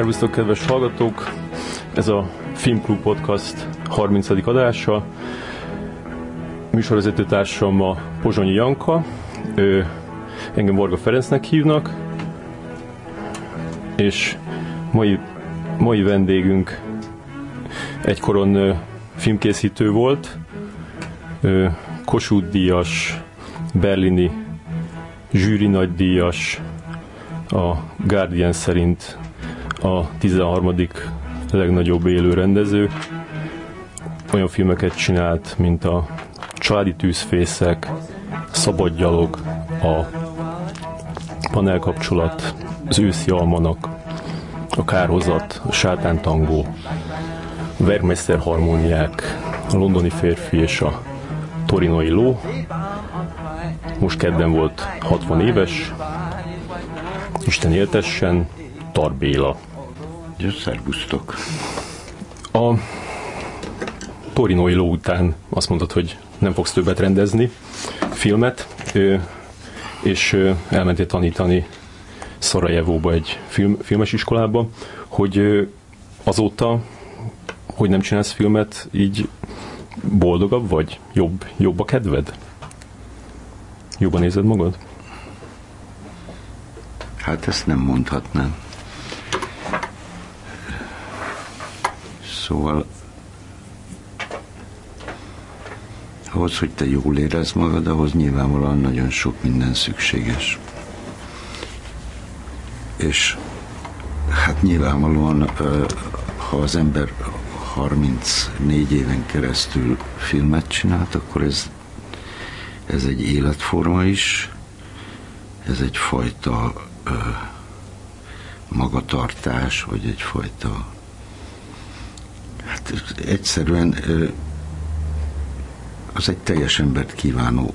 Szervusztok, kedves hallgatók! Ez a Filmklub Podcast 30. adása. Műsorvezető társam a Pozsonyi Janka. Ő, engem Varga Ferencnek hívnak. És mai, mai vendégünk egykoron filmkészítő volt. Kossuth díjas, berlini zsűri nagydíjas, a Guardian szerint a 13. legnagyobb élő rendező. Olyan filmeket csinált, mint a Családi tűzfészek, Szabadgyalog, a Panelkapcsolat, az őszi almanak, a kárhozat, a sátántangó, a Vermeister harmóniák, a londoni férfi és a torinoi ló. Most kedden volt 60 éves, Isten éltessen, Tarbéla. Szervusztok! A Torinoi ló után azt mondtad, hogy nem fogsz többet rendezni filmet, és elmentél tanítani Szarajevóba egy film, filmes iskolába, hogy azóta, hogy nem csinálsz filmet, így boldogabb vagy? Jobb, jobb a kedved? Jobban nézed magad? Hát ezt nem mondhatnám. Szóval ahhoz, hogy te jól érezd magad, ahhoz nyilvánvalóan nagyon sok minden szükséges. És hát nyilvánvalóan, ha az ember 34 éven keresztül filmet csinált, akkor ez, ez egy életforma is, ez egyfajta magatartás, vagy egyfajta Egyszerűen az egy teljes embert kívánó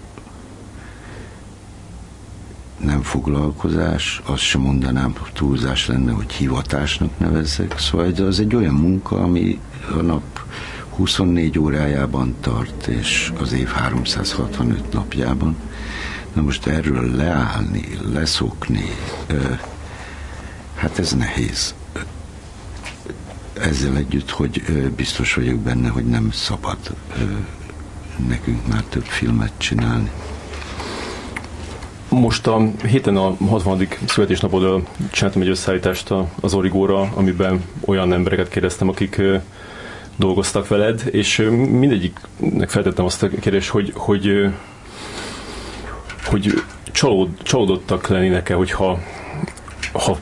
nem foglalkozás, azt sem mondanám, hogy túlzás lenne, hogy hivatásnak nevezzek. Szóval az egy olyan munka, ami a nap 24 órájában tart, és az év 365 napjában. Na most erről leállni, leszokni, hát ez nehéz ezzel együtt, hogy biztos vagyok benne, hogy nem szabad nekünk már több filmet csinálni. Most a héten a 60. születésnapodra csináltam egy összeállítást az Origóra, amiben olyan embereket kérdeztem, akik dolgoztak veled, és mindegyiknek feltettem azt a kérdést, hogy, hogy, hogy csalód, csalódottak lennének-e, hogyha ha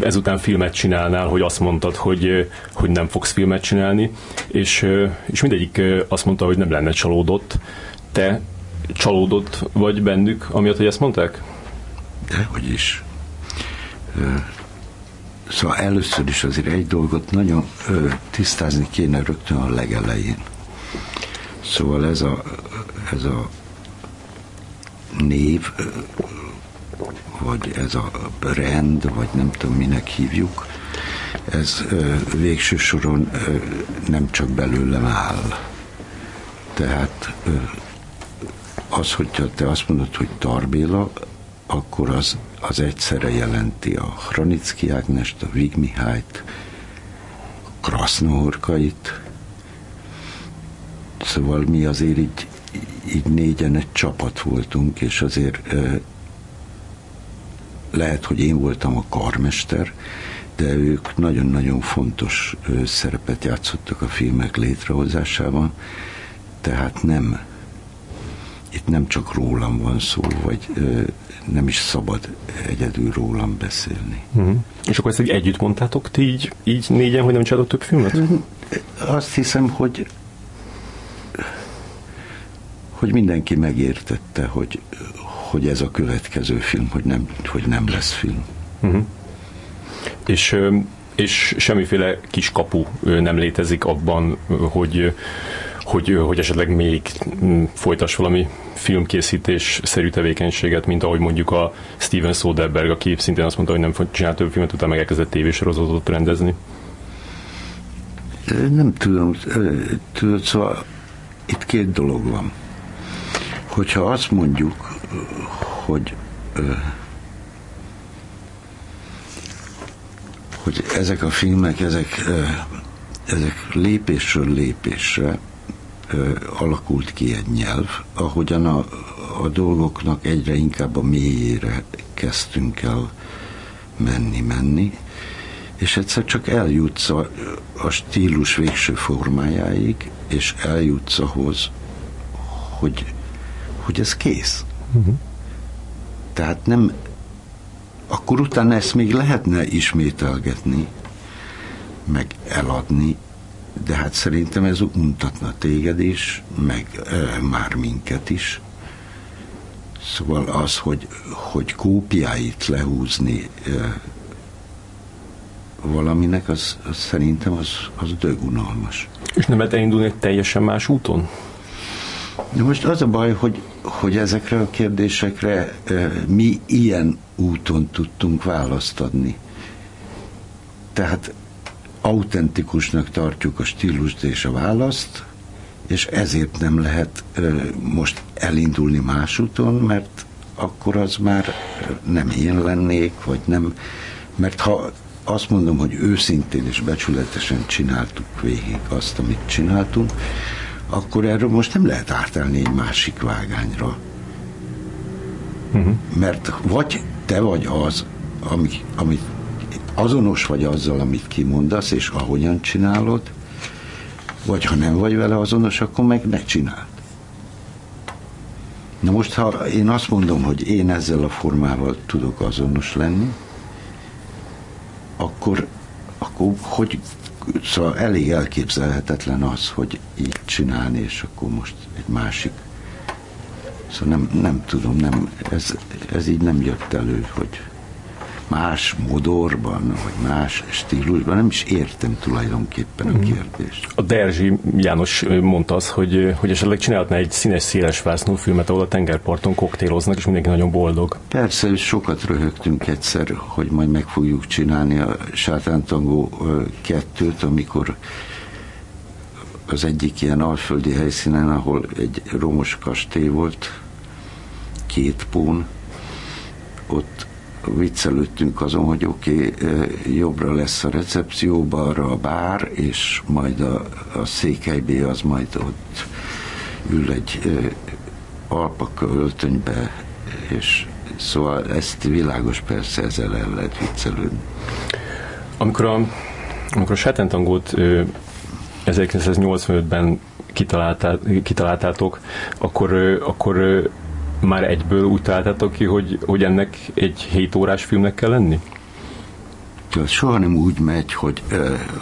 ezután filmet csinálnál, hogy azt mondtad, hogy, hogy nem fogsz filmet csinálni, és, és mindegyik azt mondta, hogy nem lenne csalódott. Te csalódott vagy bennük, amiatt, hogy ezt mondták? Dehogy is. Szóval először is azért egy dolgot nagyon tisztázni kéne rögtön a legelején. Szóval ez a, ez a név vagy ez a rend, vagy nem tudom minek hívjuk, ez végső soron nem csak belőlem áll. Tehát az, hogyha te azt mondod, hogy Tarbéla, akkor az, az egyszerre jelenti a Hranicki Ágnest, a Vig Mihályt, a Krasznohorkait. Szóval mi azért így, így négyen egy csapat voltunk, és azért lehet, hogy én voltam a karmester, de ők nagyon-nagyon fontos szerepet játszottak a filmek létrehozásában. Tehát nem, itt nem csak rólam van szó, vagy ö, nem is szabad egyedül rólam beszélni. Uh-huh. És akkor ezt egy együtt mondtátok, ti így, így négyen, hogy nem csináltok több filmet? Azt hiszem, hogy hogy mindenki megértette, hogy, hogy ez a következő film, hogy nem, hogy nem lesz film. Uh-huh. És, és semmiféle kis kapu nem létezik abban, hogy, hogy, hogy esetleg még folytas valami filmkészítés szerű tevékenységet, mint ahogy mondjuk a Steven Soderbergh, aki szintén azt mondta, hogy nem csinál több filmet, utána meg elkezdett tévésorozatot rendezni. Nem tudom, tudod, szóval itt két dolog van. Hogyha azt mondjuk, hogy hogy ezek a filmek, ezek, ezek lépésről lépésre alakult ki egy nyelv, ahogyan a, a dolgoknak egyre inkább a mélyére kezdtünk el menni-menni, és egyszer csak eljutsz a, a stílus végső formájáig, és eljutsz ahhoz, hogy, hogy ez kész. Uh-huh. Tehát nem, akkor utána ezt még lehetne ismételgetni, meg eladni, de hát szerintem ez untatna téged is, meg e, már minket is. Szóval az, hogy, hogy kópiáit lehúzni e, valaminek, az, az szerintem az, az dögunalmas. És nem lehet elindulni egy teljesen más úton? De most az a baj, hogy, hogy ezekre a kérdésekre mi ilyen úton tudtunk választ adni. Tehát autentikusnak tartjuk a stílust és a választ, és ezért nem lehet most elindulni más úton, mert akkor az már nem én lennék, vagy nem, mert ha azt mondom, hogy őszintén és becsületesen csináltuk végig azt, amit csináltunk, akkor erről most nem lehet átállni egy másik vágányra. Uh-huh. Mert vagy te vagy az, ami, amit azonos vagy azzal, amit kimondasz, és ahogyan csinálod, vagy ha nem vagy vele azonos, akkor meg ne csináld. Na most, ha én azt mondom, hogy én ezzel a formával tudok azonos lenni, akkor, akkor hogy, szóval elég elképzelhetetlen az, hogy így csinálni, és akkor most egy másik. Szóval nem, nem tudom, nem, ez, ez így nem jött elő, hogy más modorban, vagy más stílusban, nem is értem tulajdonképpen a mhm. kérdést. A Derzsi János mondta az, hogy, hogy esetleg csinálhatna egy színes, széles vásznú filmet, ahol a tengerparton koktéloznak, és mindenki nagyon boldog. Persze, sokat röhögtünk egyszer, hogy majd meg fogjuk csinálni a Sátántangó kettőt, amikor az egyik ilyen alföldi helyszínen, ahol egy romos kastély volt, két pón, ott viccelődtünk azon, hogy oké, okay, jobbra lesz a recepció, balra a bár, és majd a, a székely az majd ott ül egy alpaka öltönybe, és szóval ezt világos persze ezzel el lehet viccelődni. Amikor a, amikor a Sátentangót 1985-ben kitaláltátok, akkor, akkor már egyből úgy találtátok ki, hogy, hogy ennek egy 7 órás filmnek kell lenni? Soha nem úgy megy, hogy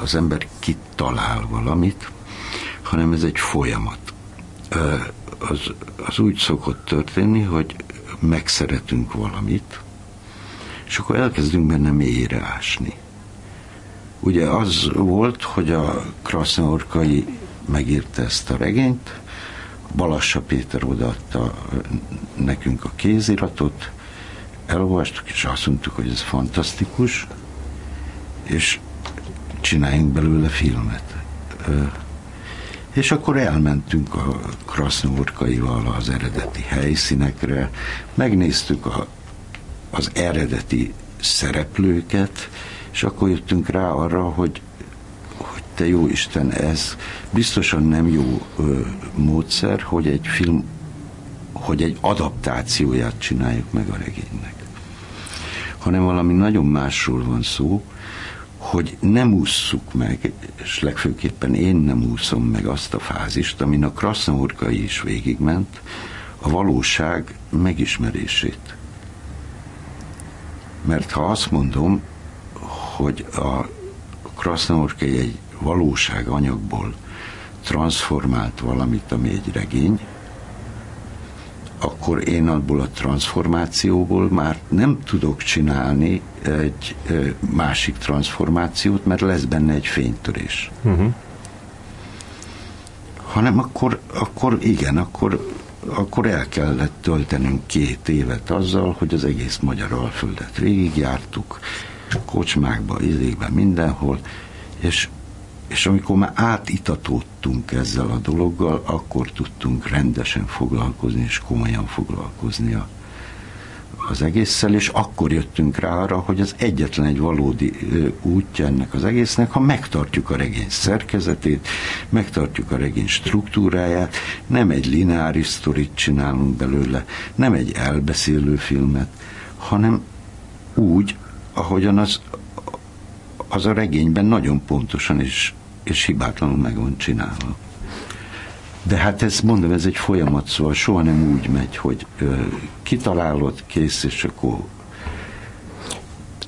az ember kitalál valamit, hanem ez egy folyamat. Az, az úgy szokott történni, hogy megszeretünk valamit, és akkor elkezdünk benne mélyre ásni. Ugye az volt, hogy a Krasznaorkai megírta ezt a regényt, Balassa Péter odaadta nekünk a kéziratot, elolvastuk, és azt mondtuk, hogy ez fantasztikus, és csináljunk belőle filmet. És akkor elmentünk a Krasznórkaival az eredeti helyszínekre, megnéztük a, az eredeti szereplőket, és akkor jöttünk rá arra, hogy te jó Isten, ez biztosan nem jó ö, módszer, hogy egy film, hogy egy adaptációját csináljuk meg a regénynek. Hanem valami nagyon másról van szó, hogy nem ússzuk meg, és legfőképpen én nem úszom meg azt a fázist, amin a Krasznaurkai is végigment, a valóság megismerését. Mert ha azt mondom, hogy a Krasznaurkai egy valóság anyagból transformált valamit, ami egy regény, akkor én abból a transformációból már nem tudok csinálni egy másik transformációt, mert lesz benne egy fénytörés. Uh-huh. Hanem akkor, akkor igen, akkor, akkor el kellett töltenünk két évet azzal, hogy az egész magyar alföldet végigjártuk, kocsmákba, izékben, mindenhol, és és amikor már átitatódtunk ezzel a dologgal, akkor tudtunk rendesen foglalkozni, és komolyan foglalkozni a, az egésszel, és akkor jöttünk rá arra, hogy az egyetlen egy valódi útja ennek az egésznek, ha megtartjuk a regény szerkezetét, megtartjuk a regény struktúráját, nem egy lineáris sztorit csinálunk belőle, nem egy elbeszélő filmet, hanem úgy, ahogyan az, az a regényben nagyon pontosan és és hibátlanul meg van csinálva. De hát ez, mondom, ez egy folyamat, szóval soha nem úgy megy, hogy ö, kitalálod, kész, és akkor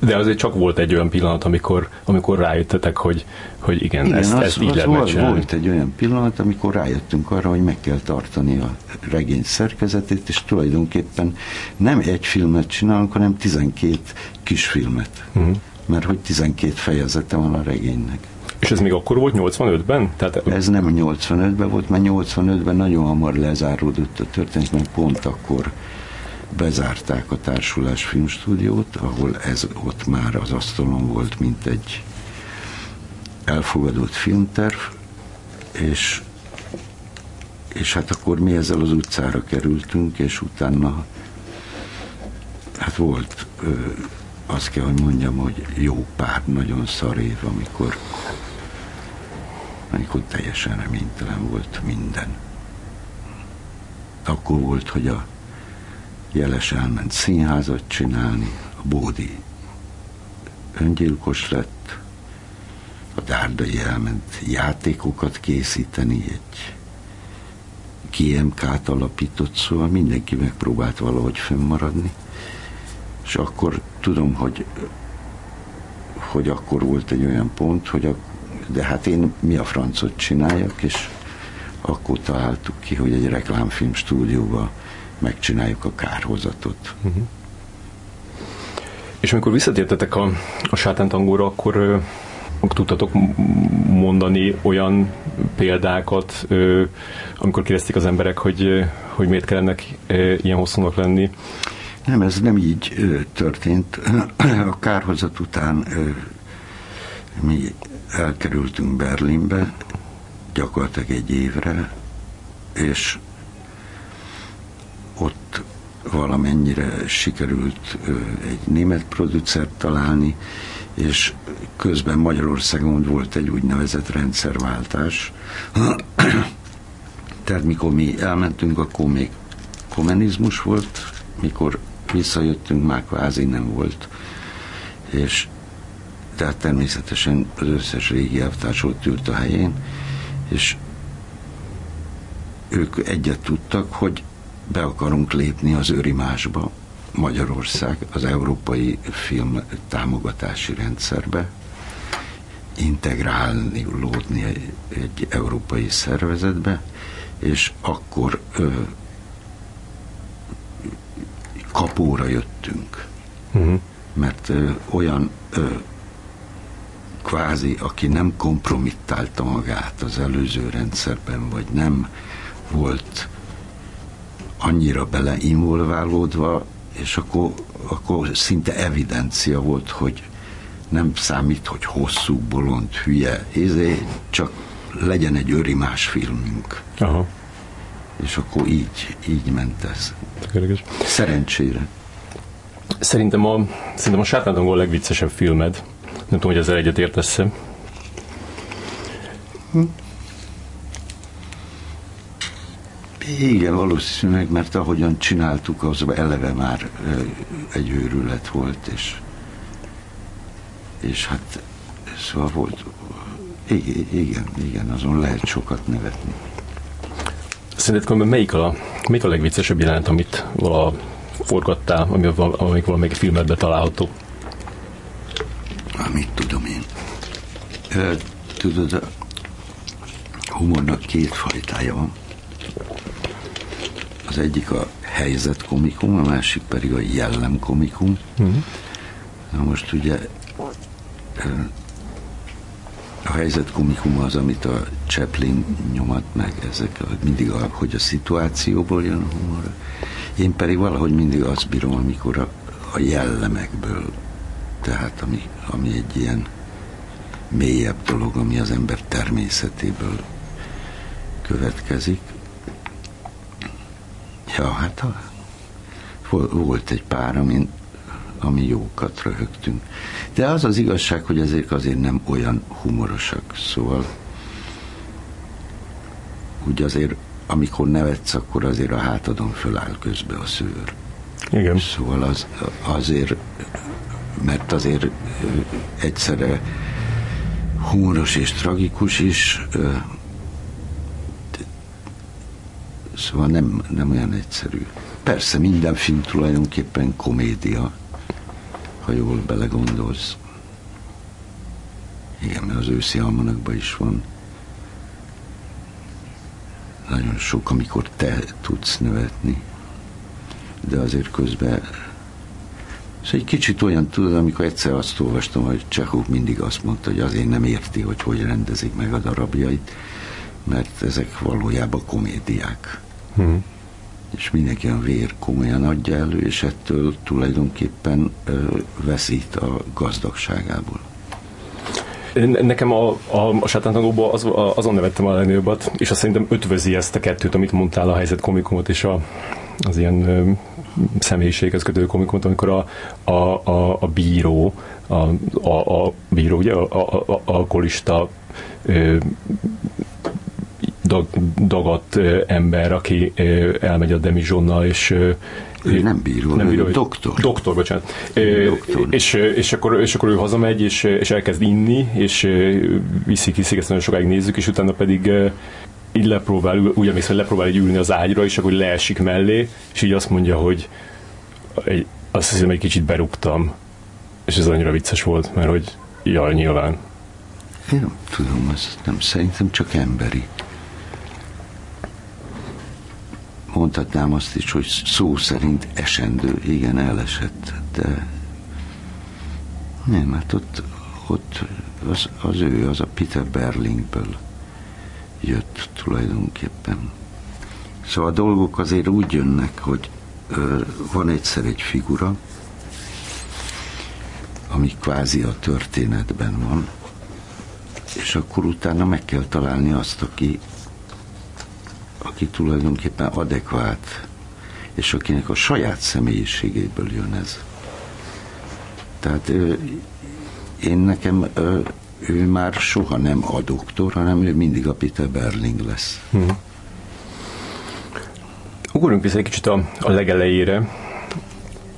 de azért csak volt egy olyan pillanat, amikor, amikor rájöttetek, hogy, hogy igen, igen ezt, az, ezt így az lehet volt, volt egy olyan pillanat, amikor rájöttünk arra, hogy meg kell tartani a regény szerkezetét, és tulajdonképpen nem egy filmet csinálunk, hanem 12 kisfilmet. Uh-huh. Mert hogy 12 fejezete van a regénynek. És ez még akkor volt 85-ben? Tehát... Ez nem 85-ben volt, mert 85-ben nagyon hamar lezáródott a történet, mert pont akkor bezárták a társulás filmstúdiót, ahol ez ott már az asztalon volt, mint egy elfogadott filmterv, és, és hát akkor mi ezzel az utcára kerültünk, és utána hát volt, azt kell, hogy mondjam, hogy jó pár nagyon szar év, amikor amikor teljesen reménytelen volt minden. Akkor volt, hogy a Jeles elment színházat csinálni, a Bódi öngyilkos lett, a Dárdai elment játékokat készíteni, egy GMK-t alapított, szóval mindenki megpróbált valahogy fönnmaradni, és akkor tudom, hogy hogy akkor volt egy olyan pont, hogy a de hát én mi a francot csináljak, és akkor találtuk ki, hogy egy reklámfilm stúdióban megcsináljuk a kárhozatot. Uh-huh. És amikor visszatértetek a, a sátántangóra, akkor, ö, tudtatok mondani olyan példákat, ö, amikor kérdezték az emberek, hogy, hogy miért kellene ilyen hosszúnak lenni? Nem, ez nem így ö, történt. A kárhozat után ö, mi elkerültünk Berlinbe, gyakorlatilag egy évre, és ott valamennyire sikerült egy német producert találni, és közben Magyarországon volt egy úgynevezett rendszerváltás. Tehát mikor mi elmentünk, akkor még kommunizmus volt, mikor visszajöttünk, már kvázi nem volt. És tehát természetesen az összes régi elvtárs ott ült a helyén, és ők egyet tudtak, hogy be akarunk lépni az őrimásba, Magyarország az európai film támogatási rendszerbe, integrálni, lódni egy, egy európai szervezetbe, és akkor ö, kapóra jöttünk. Uh-huh. Mert ö, olyan ö, kvázi, aki nem kompromittálta magát az előző rendszerben, vagy nem volt annyira beleinvolválódva, és akkor, akkor szinte evidencia volt, hogy nem számít, hogy hosszú, bolond, hülye, ezé, csak legyen egy örimás filmünk. Aha. És akkor így, így ment ez. Szerencsére. Szerintem a, szerintem a a legviccesebb filmed. Nem tudom, hogy ezzel egyet értesz hm. Igen, valószínűleg, mert ahogyan csináltuk, az eleve már egy őrület volt, és, és hát Szóval volt, igen, igen, azon lehet sokat nevetni. Szerinted melyik a, melyik a legviccesebb jelenet, amit vala forgattál, ami, amik valamelyik filmedben található? Amit tudom én. Tudod, a humornak két fajtája van. Az egyik a helyzetkomikum, a másik pedig a jellemkomikum. Uh-huh. Na most ugye a helyzetkomikum az, amit a Chaplin nyomat meg, ezek mindig, a, hogy a szituációból jön a humor. Én pedig valahogy mindig azt bírom, amikor a, a jellemekből, tehát ami, ami egy ilyen mélyebb dolog, ami az ember természetéből következik. Ja, hát a, volt egy pár, amin, ami jókat röhögtünk. De az az igazság, hogy ezek azért nem olyan humorosak, szóval úgy azért, amikor nevetsz, akkor azért a hátadon föláll közbe a szőr. Igen. Szóval az, azért, mert azért egyszerre humoros és tragikus is, szóval nem, nem olyan egyszerű. Persze minden film tulajdonképpen komédia, ha jól belegondolsz. Igen, mert az őszi almanakban is van nagyon sok, amikor te tudsz nevetni, de azért közben Szóval egy kicsit olyan, tudod, amikor egyszer azt olvastam, hogy Csehov mindig azt mondta, hogy azért nem érti, hogy hogy rendezik meg a darabjait, mert ezek valójában komédiák. Hmm és mindenki a vér komolyan adja elő, és ettől tulajdonképpen ö, veszít a gazdagságából. Nekem a, a, a sátántagóban az, azon nevettem a legnagyobbat, és azt szerintem ötvözi ezt a kettőt, amit mondtál, a helyzet komikumot és a, az ilyen ö, személyiséghez kötő komikumot, amikor a, a, a, a bíró, a, a, a bíró, ugye, a, a, a, alkoholista ö, dag, dagadt ember, aki elmegy a demizsonnal, és ő nem bíró, nem bíró, doktor. Doktor, bocsánat. Doktor. És, és, akkor, és akkor ő hazamegy, és, és elkezd inni, és viszik, viszik, ezt nagyon sokáig nézzük, és utána pedig így lepróbál, úgy emlékszem, hogy lepróbál így ülni az ágyra, és akkor leesik mellé, és így azt mondja, hogy egy, azt hiszem, egy kicsit berúgtam. És ez annyira vicces volt, mert hogy jaj, nyilván. Én nem tudom, ez nem, szerintem csak emberi. mondhatnám azt is, hogy szó szerint esendő, igen, elesett, de nem, hát ott, ott az, az ő, az a Peter Berlingből jött tulajdonképpen. Szóval a dolgok azért úgy jönnek, hogy van egyszer egy figura, ami kvázi a történetben van, és akkor utána meg kell találni azt, aki aki tulajdonképpen adekvát, és akinek a saját személyiségéből jön ez. Tehát én nekem ő már soha nem a doktor, hanem ő mindig a Peter Berling lesz. Hmm. Ugorjunk vissza egy kicsit a, a legelejére,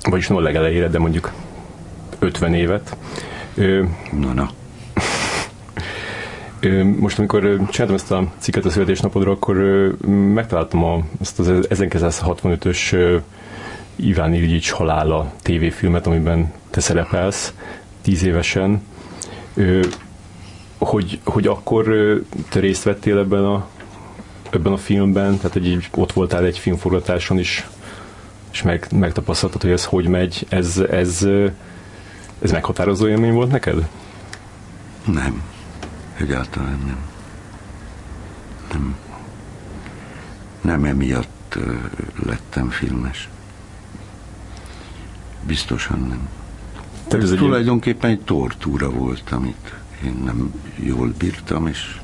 vagyis nem a legelejére, de mondjuk 50 évet. na, na. Most, amikor csináltam ezt a cikket a születésnapodra, akkor megtaláltam a, azt az 1965-ös Iván Ilyics halála tévéfilmet, amiben te szerepelsz tíz évesen. Hogy, hogy akkor te részt vettél ebben a, ebben a filmben, tehát így ott voltál egy filmforgatáson is, és meg, megtapasztaltad, hogy ez hogy megy, ez, ez, ez meghatározó élmény volt neked? Nem. Egyáltalán nem. Nem. Nem emiatt lettem filmes. Biztosan nem. Tehát ez, ez tulajdonképpen egy tortúra volt, amit én nem jól bírtam, és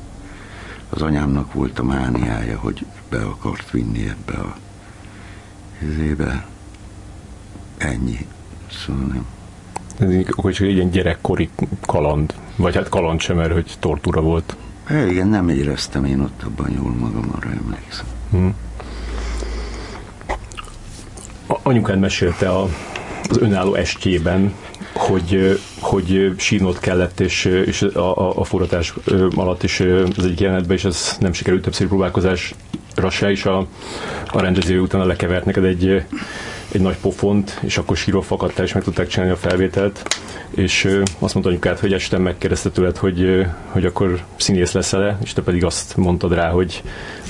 az anyámnak volt a mániája, hogy be akart vinni ebbe a izébe. Ennyi. Szóval nem. Ez akkor csak egy ilyen gyerekkori kaland, vagy hát kaland sem, mert hogy tortúra volt. É, igen, nem éreztem én ott abban jól magam, arra emlékszem. Hmm. A, anyukád mesélte a, az önálló estjében hogy, hogy sírnod kellett, és, és a, a, a forratás alatt is az egy jelenetben, és ez nem sikerült többször próbálkozásra se, és a, a rendező utána lekevert neked egy, egy nagy pofont, és akkor síró fakadtál, és meg tudták csinálni a felvételt, és azt mondta anyukát, hogy este megkérdezte tőled, hogy, hogy akkor színész leszel-e, és te pedig azt mondtad rá, hogy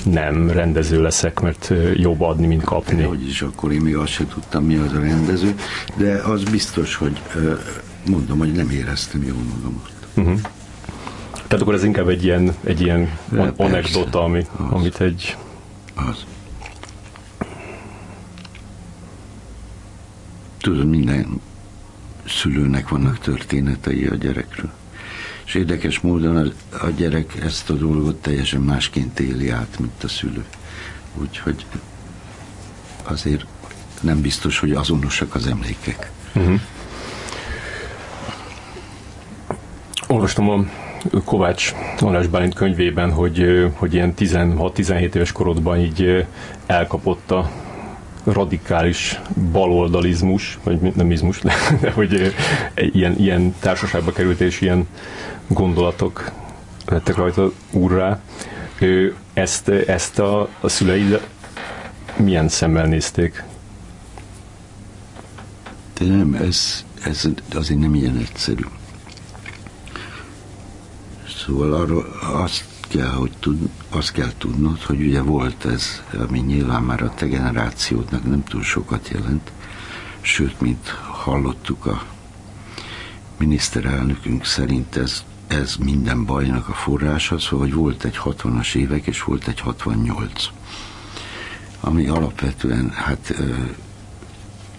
nem, rendező leszek, mert jobb adni, mint kapni. De, hogy is, akkor én még azt sem tudtam, mi az a rendező, de az biztos, hogy mondom, hogy nem éreztem jól magamat. Uh-huh. Tehát akkor ez inkább egy ilyen, egy ilyen anekdota, ami, az. amit egy... Az. Tudod, minden szülőnek vannak történetei a gyerekről. És érdekes módon a, gyerek ezt a dolgot teljesen másként éli át, mint a szülő. Úgyhogy azért nem biztos, hogy azonosak az emlékek. Uh-huh. Olvastam a Kovács András Bálint könyvében, hogy, hogy ilyen 16-17 éves korodban így elkapott a radikális baloldalizmus, vagy nem izmus, de, de hogy ilyen, ilyen társaságba került, és ilyen gondolatok lettek rajta úrrá. Ezt, ezt a, a szüleid milyen szemmel nézték? De nem, ez, ez azért nem ilyen egyszerű. Szóval arról azt kell, hogy tud, azt kell tudnod, hogy ugye volt ez, ami nyilván már a te generációdnak nem túl sokat jelent, sőt, mint hallottuk a miniszterelnökünk szerint ez, ez minden bajnak a forrása, szóval hogy volt egy 60-as évek, és volt egy 68 ami alapvetően, hát ö,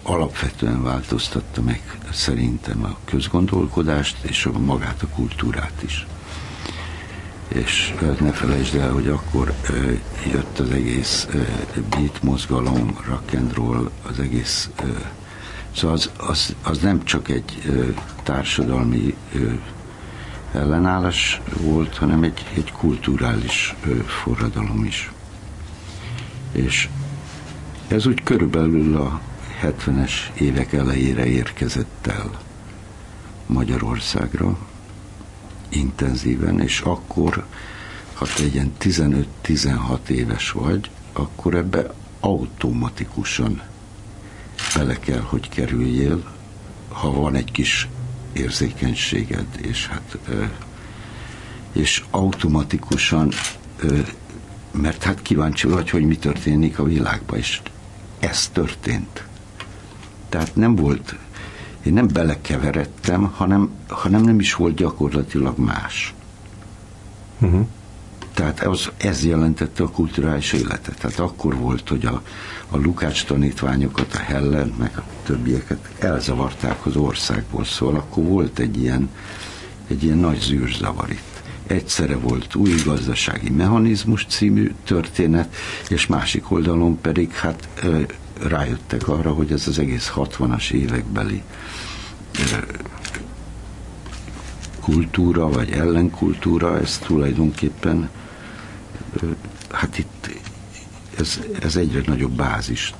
alapvetően változtatta meg szerintem a közgondolkodást és a magát a kultúrát is és ne felejtsd el, hogy akkor jött az egész beat mozgalom, rock and roll, az egész Szóval az, az, az nem csak egy társadalmi ellenállás volt, hanem egy, egy kulturális forradalom is. És ez úgy körülbelül a 70-es évek elejére érkezett el Magyarországra, intenzíven, és akkor, ha te ilyen 15-16 éves vagy, akkor ebbe automatikusan bele kell, hogy kerüljél, ha van egy kis érzékenységed, és hát és automatikusan mert hát kíváncsi vagy, hogy mi történik a világban, és ez történt. Tehát nem volt én nem belekeveredtem, hanem, hanem nem is volt gyakorlatilag más. Uh-huh. Tehát ez, ez jelentette a kulturális életet. Tehát akkor volt, hogy a, a Lukács tanítványokat, a Hellen, meg a többieket elzavarták az országból, szóval akkor volt egy ilyen, egy ilyen nagy zűrzavar itt. Egyszerre volt új gazdasági mechanizmus című történet, és másik oldalon pedig hát rájöttek arra, hogy ez az egész 60-as évekbeli kultúra, vagy ellenkultúra, ez tulajdonképpen hát itt ez, ez egyre nagyobb bázis.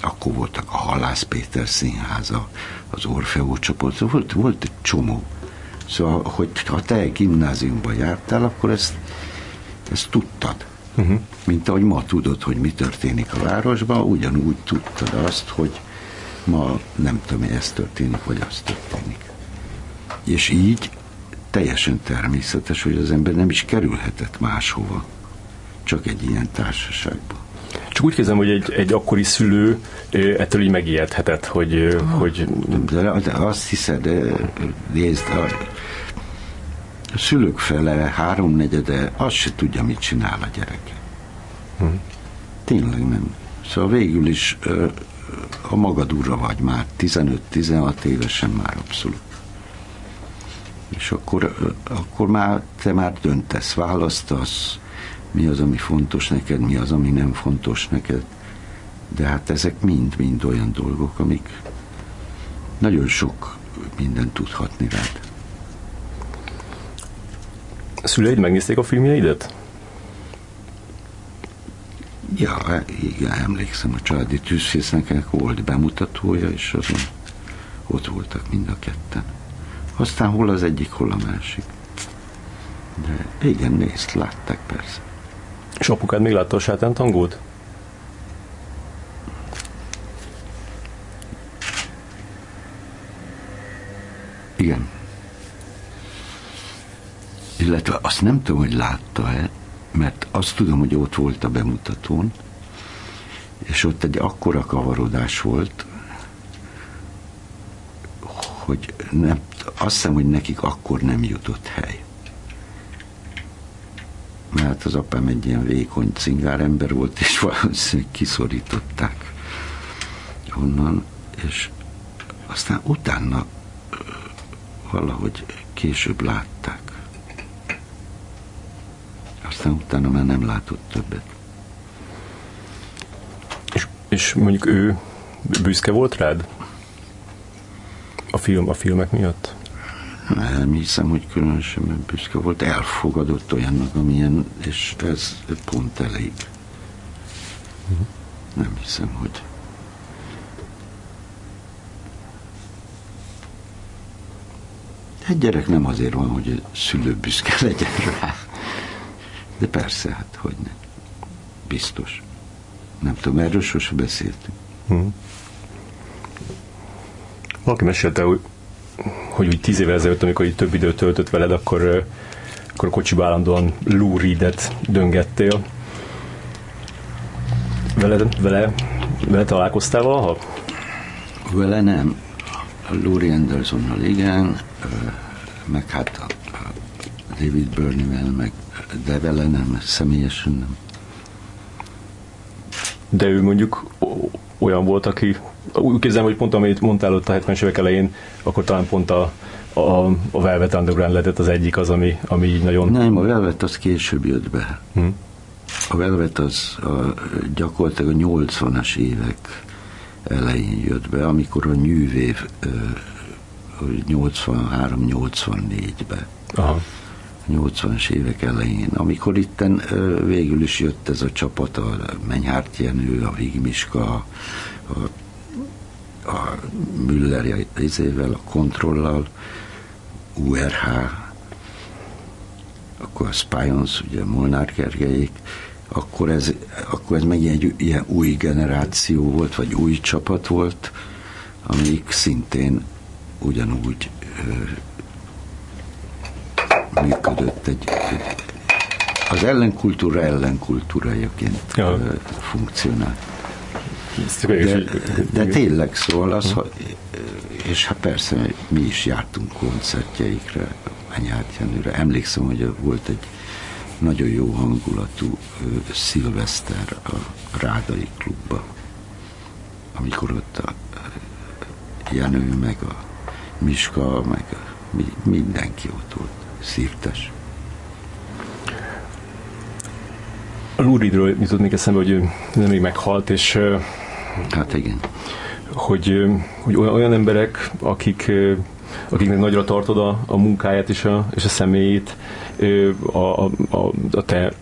Akkor voltak a Halász Péter színháza, az Orfeó csoport, volt, volt egy csomó. Szóval, hogy ha te gimnáziumba jártál, akkor ezt, ezt tudtad. Uh-huh. Mint ahogy ma tudod, hogy mi történik a városban, ugyanúgy tudtad azt, hogy ma nem tudom, hogy ez történik, vagy az történik. És így teljesen természetes, hogy az ember nem is kerülhetett máshova, csak egy ilyen társaságba. Csak úgy kezdem, hogy egy, egy akkori szülő ettől így megijedhetett, hogy... Ah, hogy... De, de azt hiszed, nézd, a, a szülők fele, háromnegyede, azt se tudja, mit csinál a gyereke. Hm. Tényleg nem. Szóval végül is a magad ura vagy már 15-16 évesen már abszolút. És akkor, akkor már te már döntesz, választasz, mi az, ami fontos neked, mi az, ami nem fontos neked. De hát ezek mind-mind olyan dolgok, amik nagyon sok mindent tudhatni rád. A szüleid megnézték a filmjeidet? Ja, igen, emlékszem, a családi tűzfésznek volt bemutatója, és azon ott voltak mind a ketten. Aztán hol az egyik, hol a másik. De igen, nézd, látták persze. És apukád még látta a sátán tangót? Igen. Illetve azt nem tudom, hogy látta-e, mert azt tudom, hogy ott volt a bemutatón, és ott egy akkora kavarodás volt, hogy nem, azt hiszem, hogy nekik akkor nem jutott hely. Mert az apám egy ilyen vékony cingárember volt, és valószínűleg kiszorították onnan, és aztán utána valahogy később látták. Aztán utána már nem látott többet. És, és mondjuk ő büszke volt rád? A film, a filmek miatt? Nem hiszem, hogy különösen büszke volt. Elfogadott olyannak, amilyen, és ez pont elég. Uh-huh. Nem hiszem, hogy Egy gyerek nem azért van, hogy a szülő büszke legyen rá. De persze, hát hogy nem. Biztos. Nem tudom, erről sose beszéltünk. Hmm. Valaki mesélte, hogy, hogy úgy tíz évvel ezelőtt, amikor így több időt töltött veled, akkor, akkor a kocsiba állandóan Lou Reed-et döngettél. Vele, vele, vele találkoztál valaha? Vele nem. A Lou Andersonnal igen, meg hát a, David Burney-vel, meg, de vele nem, személyesen nem. De ő mondjuk olyan volt, aki úgy képzelem, hogy pont amit mondtál ott a 70-es évek elején, akkor talán pont a, a, a Velvet Underground lehetett az egyik az, ami, ami így nagyon... Nem, a Velvet az később jött be. Hm. A Velvet az a, gyakorlatilag a 80-as évek elején jött be, amikor a New Wave 83-84-ben. 80-as évek elején, amikor itten végül is jött ez a csapat, a Menyhárt Jenő, a Vigmiska, a, a Müller izével, a kontrollal, URH, akkor a Spions, ugye Molnár Gergelyék, akkor ez, akkor ez meg egy ilyen új generáció volt, vagy új csapat volt, amik szintén ugyanúgy működött egy, egy az ellenkultúra ellenkultúrájaként ja. funkcionál. De, de tényleg szól az, és hát persze mi is jártunk koncertjeikre, Menyárt Jenőre. Emlékszem, hogy volt egy nagyon jó hangulatú szilveszter a Rádai klubba, amikor ott a Jenő meg a Miska, meg mindenki ott volt, szírtes. A Luridről jutott még eszembe, hogy ő még meghalt, és hát igen. Hogy, hogy olyan emberek, akik, akiknek nagyra tartod a, a munkáját és a, és a személyét, a, a, a, a te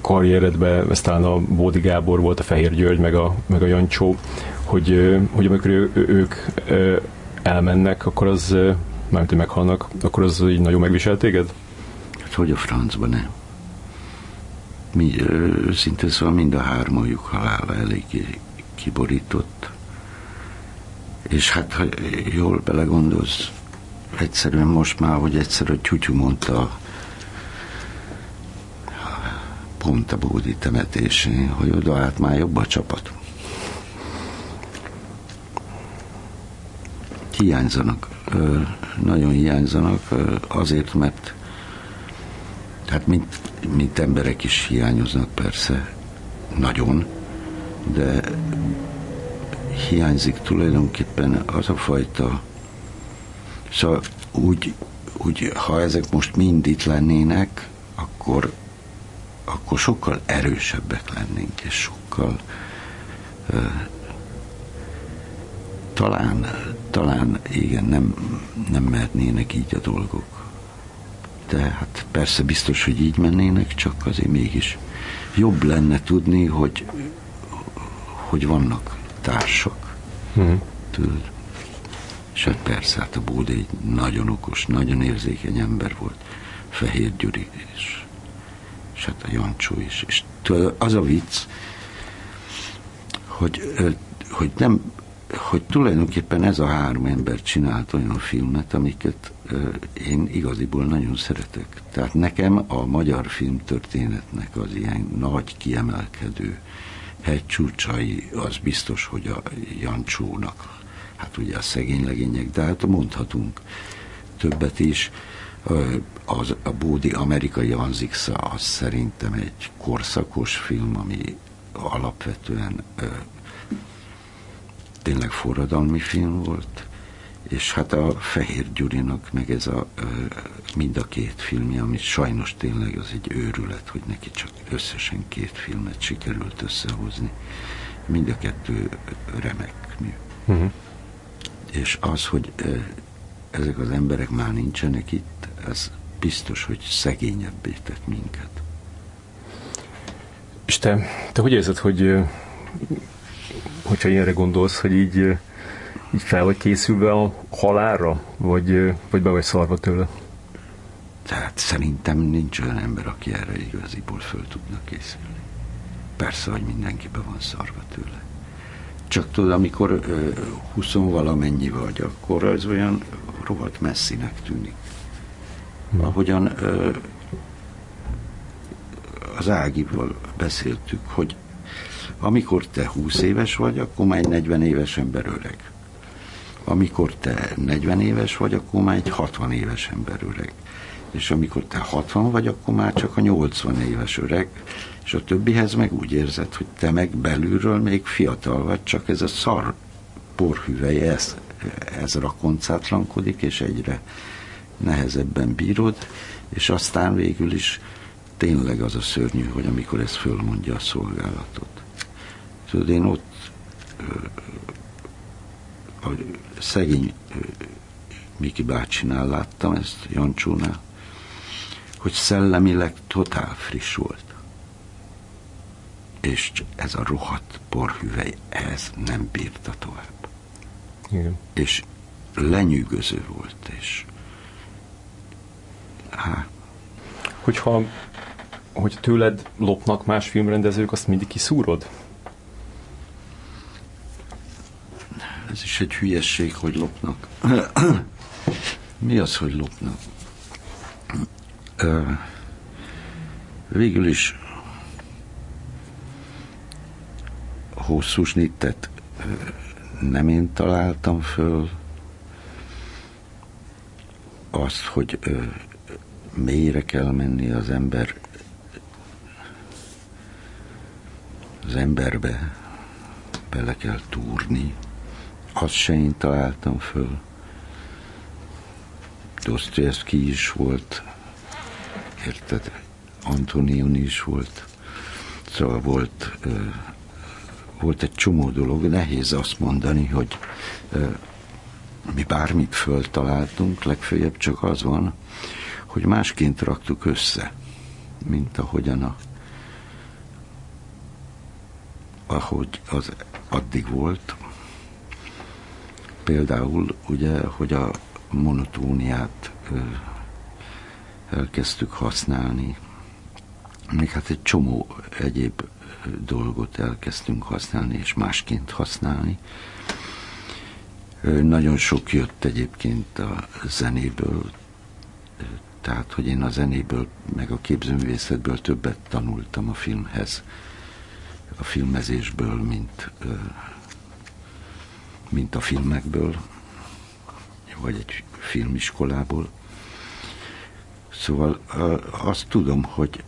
karrieredben, ez talán a Bódi Gábor volt, a Fehér György, meg a, meg a Jancsó, hogy, hogy amikor ő, ők elmennek, akkor az, mármint, hogy meghalnak, akkor az így nagyon megvisel téged? Hát hogy a francban nem. Mi, szinte szóval mind a hármajuk halála elég kiborított. És hát, ha jól belegondolsz, egyszerűen most már, hogy egyszer a tyutyú mondta pont a Bódi temetésén, hogy oda hát már jobb a csapat. Hiányzanak, nagyon hiányzanak, azért, mert hát mint, mint emberek is hiányoznak persze, nagyon, de hiányzik tulajdonképpen az a fajta, szóval úgy, úgy ha ezek most mind itt lennének, akkor, akkor sokkal erősebbek lennénk, és sokkal talán, talán igen, nem, nem mernének így a dolgok. De hát persze biztos, hogy így mennének, csak azért mégis jobb lenne tudni, hogy, hogy vannak társak. Hmm. Tudod? És hát persze, hát a Bódi egy nagyon okos, nagyon érzékeny ember volt. Fehér Gyuri és, és hát a Jancsó is. És az a vicc, hogy, hogy nem hogy tulajdonképpen ez a három ember csinált olyan filmet, amiket én igaziból nagyon szeretek. Tehát nekem a magyar filmtörténetnek az ilyen nagy kiemelkedő hegycsúcsai, az biztos, hogy a Jancsónak, hát ugye a szegény legények, de hát mondhatunk többet is. Az, a Bódi amerikai Anzixa az szerintem egy korszakos film, ami alapvetően tényleg forradalmi film volt, és hát a Fehér Gyurinak meg ez a mind a két filmje, ami sajnos tényleg az egy őrület, hogy neki csak összesen két filmet sikerült összehozni. Mind a kettő remek mű. Uh-huh. És az, hogy ezek az emberek már nincsenek itt, ez biztos, hogy szegényebbé tett minket. És te, te hogy érzed, hogy hogyha ilyenre gondolsz, hogy így, így fel vagy készülve a halára, vagy, vagy be vagy szarva tőle? Tehát szerintem nincs olyan ember, aki erre igaziból föl tudna készülni. Persze, hogy mindenki be van szarva tőle. Csak tudod, amikor huszon valamennyi vagy, akkor az olyan rohadt messzinek tűnik. Ahogyan ö, az Ágival beszéltük, hogy amikor te 20 éves vagy, akkor már egy 40 éves ember öreg. Amikor te 40 éves vagy, akkor már egy 60 éves ember öreg. És amikor te 60 vagy, akkor már csak a 80 éves öreg, és a többihez meg úgy érzed, hogy te meg belülről még fiatal vagy, csak ez a szar porhüvely, ez, ez rakoncátlankodik, és egyre nehezebben bírod, és aztán végül is tényleg az a szörnyű, hogy amikor ez fölmondja a szolgálatot. Tudod, én ott a szegény Miki bácsinál láttam ezt, Jancsónál, hogy szellemileg totál friss volt. És ez a rohadt porhüvely, ez nem bírta tovább. Igen. És lenyűgöző volt, és hát. Hogyha hogy tőled lopnak más filmrendezők, azt mindig kiszúrod? Ez is egy hülyesség, hogy lopnak. Mi az, hogy lopnak? Végül is hosszú snittet nem én találtam föl. Azt, hogy mélyre kell menni az ember az emberbe, bele kell túrni azt se én találtam föl. Dostoyevsky is volt, érted? Antonioni is volt. Szóval volt, volt egy csomó dolog, nehéz azt mondani, hogy mi bármit föltaláltunk, legfeljebb csak az van, hogy másként raktuk össze, mint ahogyan a ahogy az addig volt, Például ugye, hogy a monotóniát elkezdtük használni, még hát egy csomó egyéb dolgot elkezdtünk használni, és másként használni. Nagyon sok jött egyébként a zenéből, tehát, hogy én a zenéből, meg a képzőművészetből többet tanultam a filmhez, a filmezésből, mint mint a filmekből, vagy egy filmiskolából. Szóval azt tudom, hogy,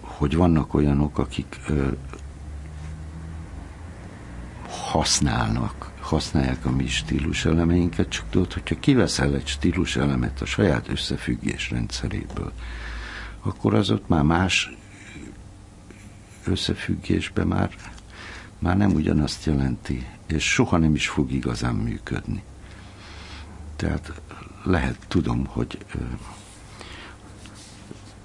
hogy vannak olyanok, akik használnak, használják a mi stílus elemeinket, csak tudod, hogyha kiveszel egy stílus elemet a saját összefüggés rendszeréből, akkor az ott már más összefüggésben már, már nem ugyanazt jelenti, és soha nem is fog igazán működni. Tehát lehet, tudom, hogy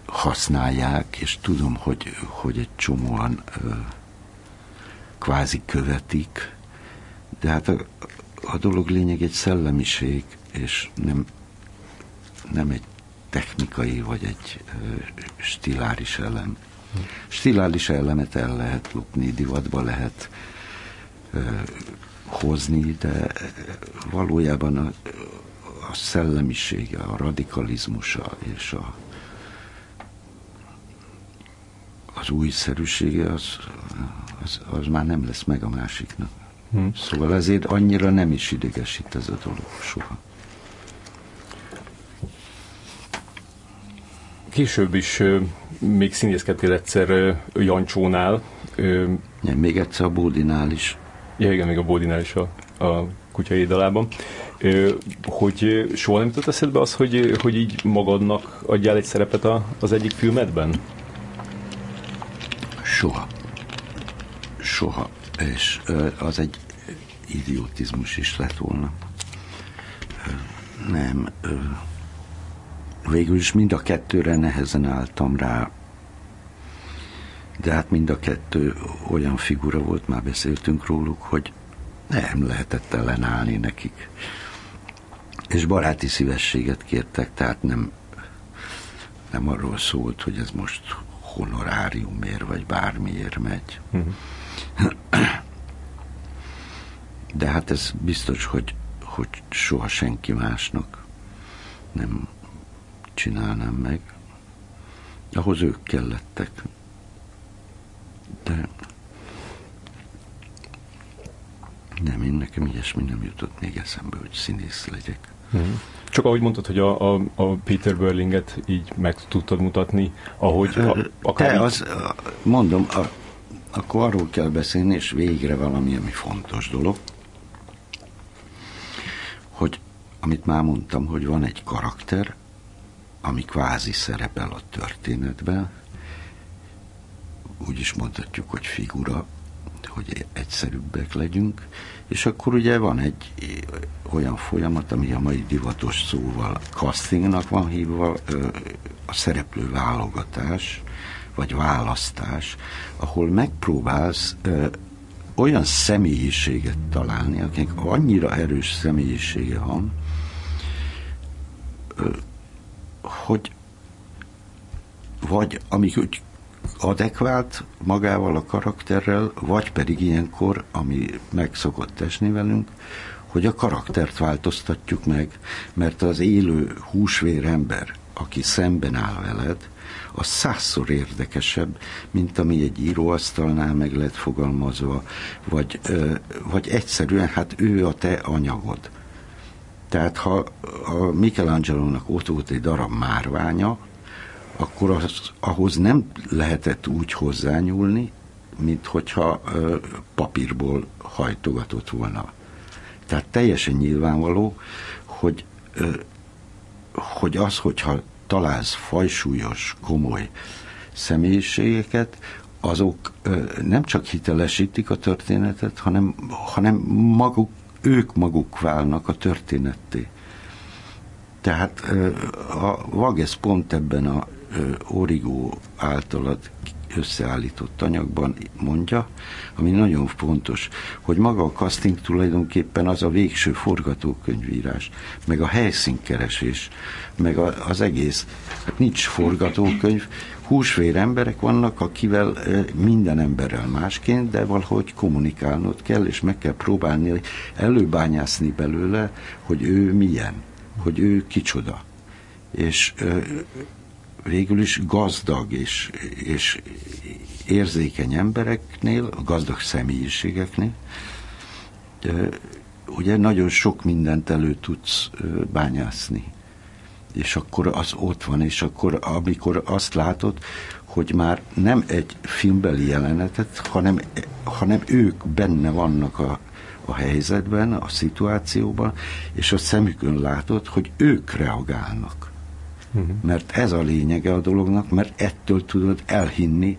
használják, és tudom, hogy, hogy egy csomóan kvázi követik, de hát a, a dolog lényeg egy szellemiség, és nem, nem egy technikai vagy egy stiláris elem. Stiláris elemet el lehet lopni, divatba lehet hozni, de valójában a, a szellemisége, a radikalizmusa és a, az újszerűsége az, az, az már nem lesz meg a másiknak. Hmm. Szóval ezért annyira nem is idegesít ez a dolog soha. Később is még színészkedtél egyszer Jancsónál. Nem, még egyszer a Bódinál is. Ja, igen, még a Bódinál is a, a kutya édalában. Hogy soha nem jutott eszedbe az, hogy, hogy így magadnak adjál egy szerepet a, az egyik filmedben? Soha. Soha. És az egy idiotizmus is lett volna. Nem. Végül is mind a kettőre nehezen álltam rá, de hát mind a kettő olyan figura volt, már beszéltünk róluk, hogy nem lehetett ellenállni nekik. És baráti szívességet kértek, tehát nem, nem arról szólt, hogy ez most honoráriumért, vagy bármiért megy. Uh-huh. De hát ez biztos, hogy, hogy soha senki másnak nem csinálnám meg. Ahhoz ők kellettek. De nem, én nekem ilyesmi nem jutott még eszembe, hogy színész legyek. Hmm. Csak ahogy mondtad, hogy a, a, a Peter Berlinget így meg tudtad mutatni, ahogy a, akár Te, így... az, mondom, a, akkor arról kell beszélni, és végre valami, ami fontos dolog, hogy amit már mondtam, hogy van egy karakter, ami kvázi szerepel a történetben, úgy is mondhatjuk, hogy figura, hogy egyszerűbbek legyünk, és akkor ugye van egy olyan folyamat, ami a mai divatos szóval castingnak van hívva, a szereplő válogatás, vagy választás, ahol megpróbálsz olyan személyiséget találni, akinek annyira erős személyisége van, hogy vagy amik úgy adekvált magával a karakterrel, vagy pedig ilyenkor, ami meg szokott esni velünk, hogy a karaktert változtatjuk meg, mert az élő húsvér ember, aki szemben áll veled, az százszor érdekesebb, mint ami egy íróasztalnál meg lett fogalmazva, vagy, vagy egyszerűen, hát ő a te anyagod. Tehát ha a Michelangelo-nak ott volt egy darab márványa, akkor az, ahhoz nem lehetett úgy hozzányúlni, mint hogyha ö, papírból hajtogatott volna. Tehát teljesen nyilvánvaló, hogy, ö, hogy az, hogyha találsz fajsúlyos, komoly személyiségeket, azok ö, nem csak hitelesítik a történetet, hanem, hanem maguk, ők maguk válnak a történetté. Tehát a Vages pont ebben a Origo általad összeállított anyagban mondja, ami nagyon fontos, hogy maga a casting tulajdonképpen az a végső forgatókönyvírás, meg a helyszínkeresés, meg a, az egész. Hát nincs forgatókönyv, húsvér emberek vannak, akivel minden emberrel másként, de valahogy kommunikálnod kell, és meg kell próbálni előbányászni belőle, hogy ő milyen, hogy ő kicsoda. És végül is gazdag és, és érzékeny embereknél, gazdag személyiségeknél, ugye nagyon sok mindent elő tudsz bányászni. És akkor az ott van, és akkor amikor azt látod, hogy már nem egy filmbeli jelenetet, hanem, hanem ők benne vannak a, a helyzetben, a szituációban, és a szemükön látod, hogy ők reagálnak. Uh-huh. Mert ez a lényege a dolognak, mert ettől tudod elhinni,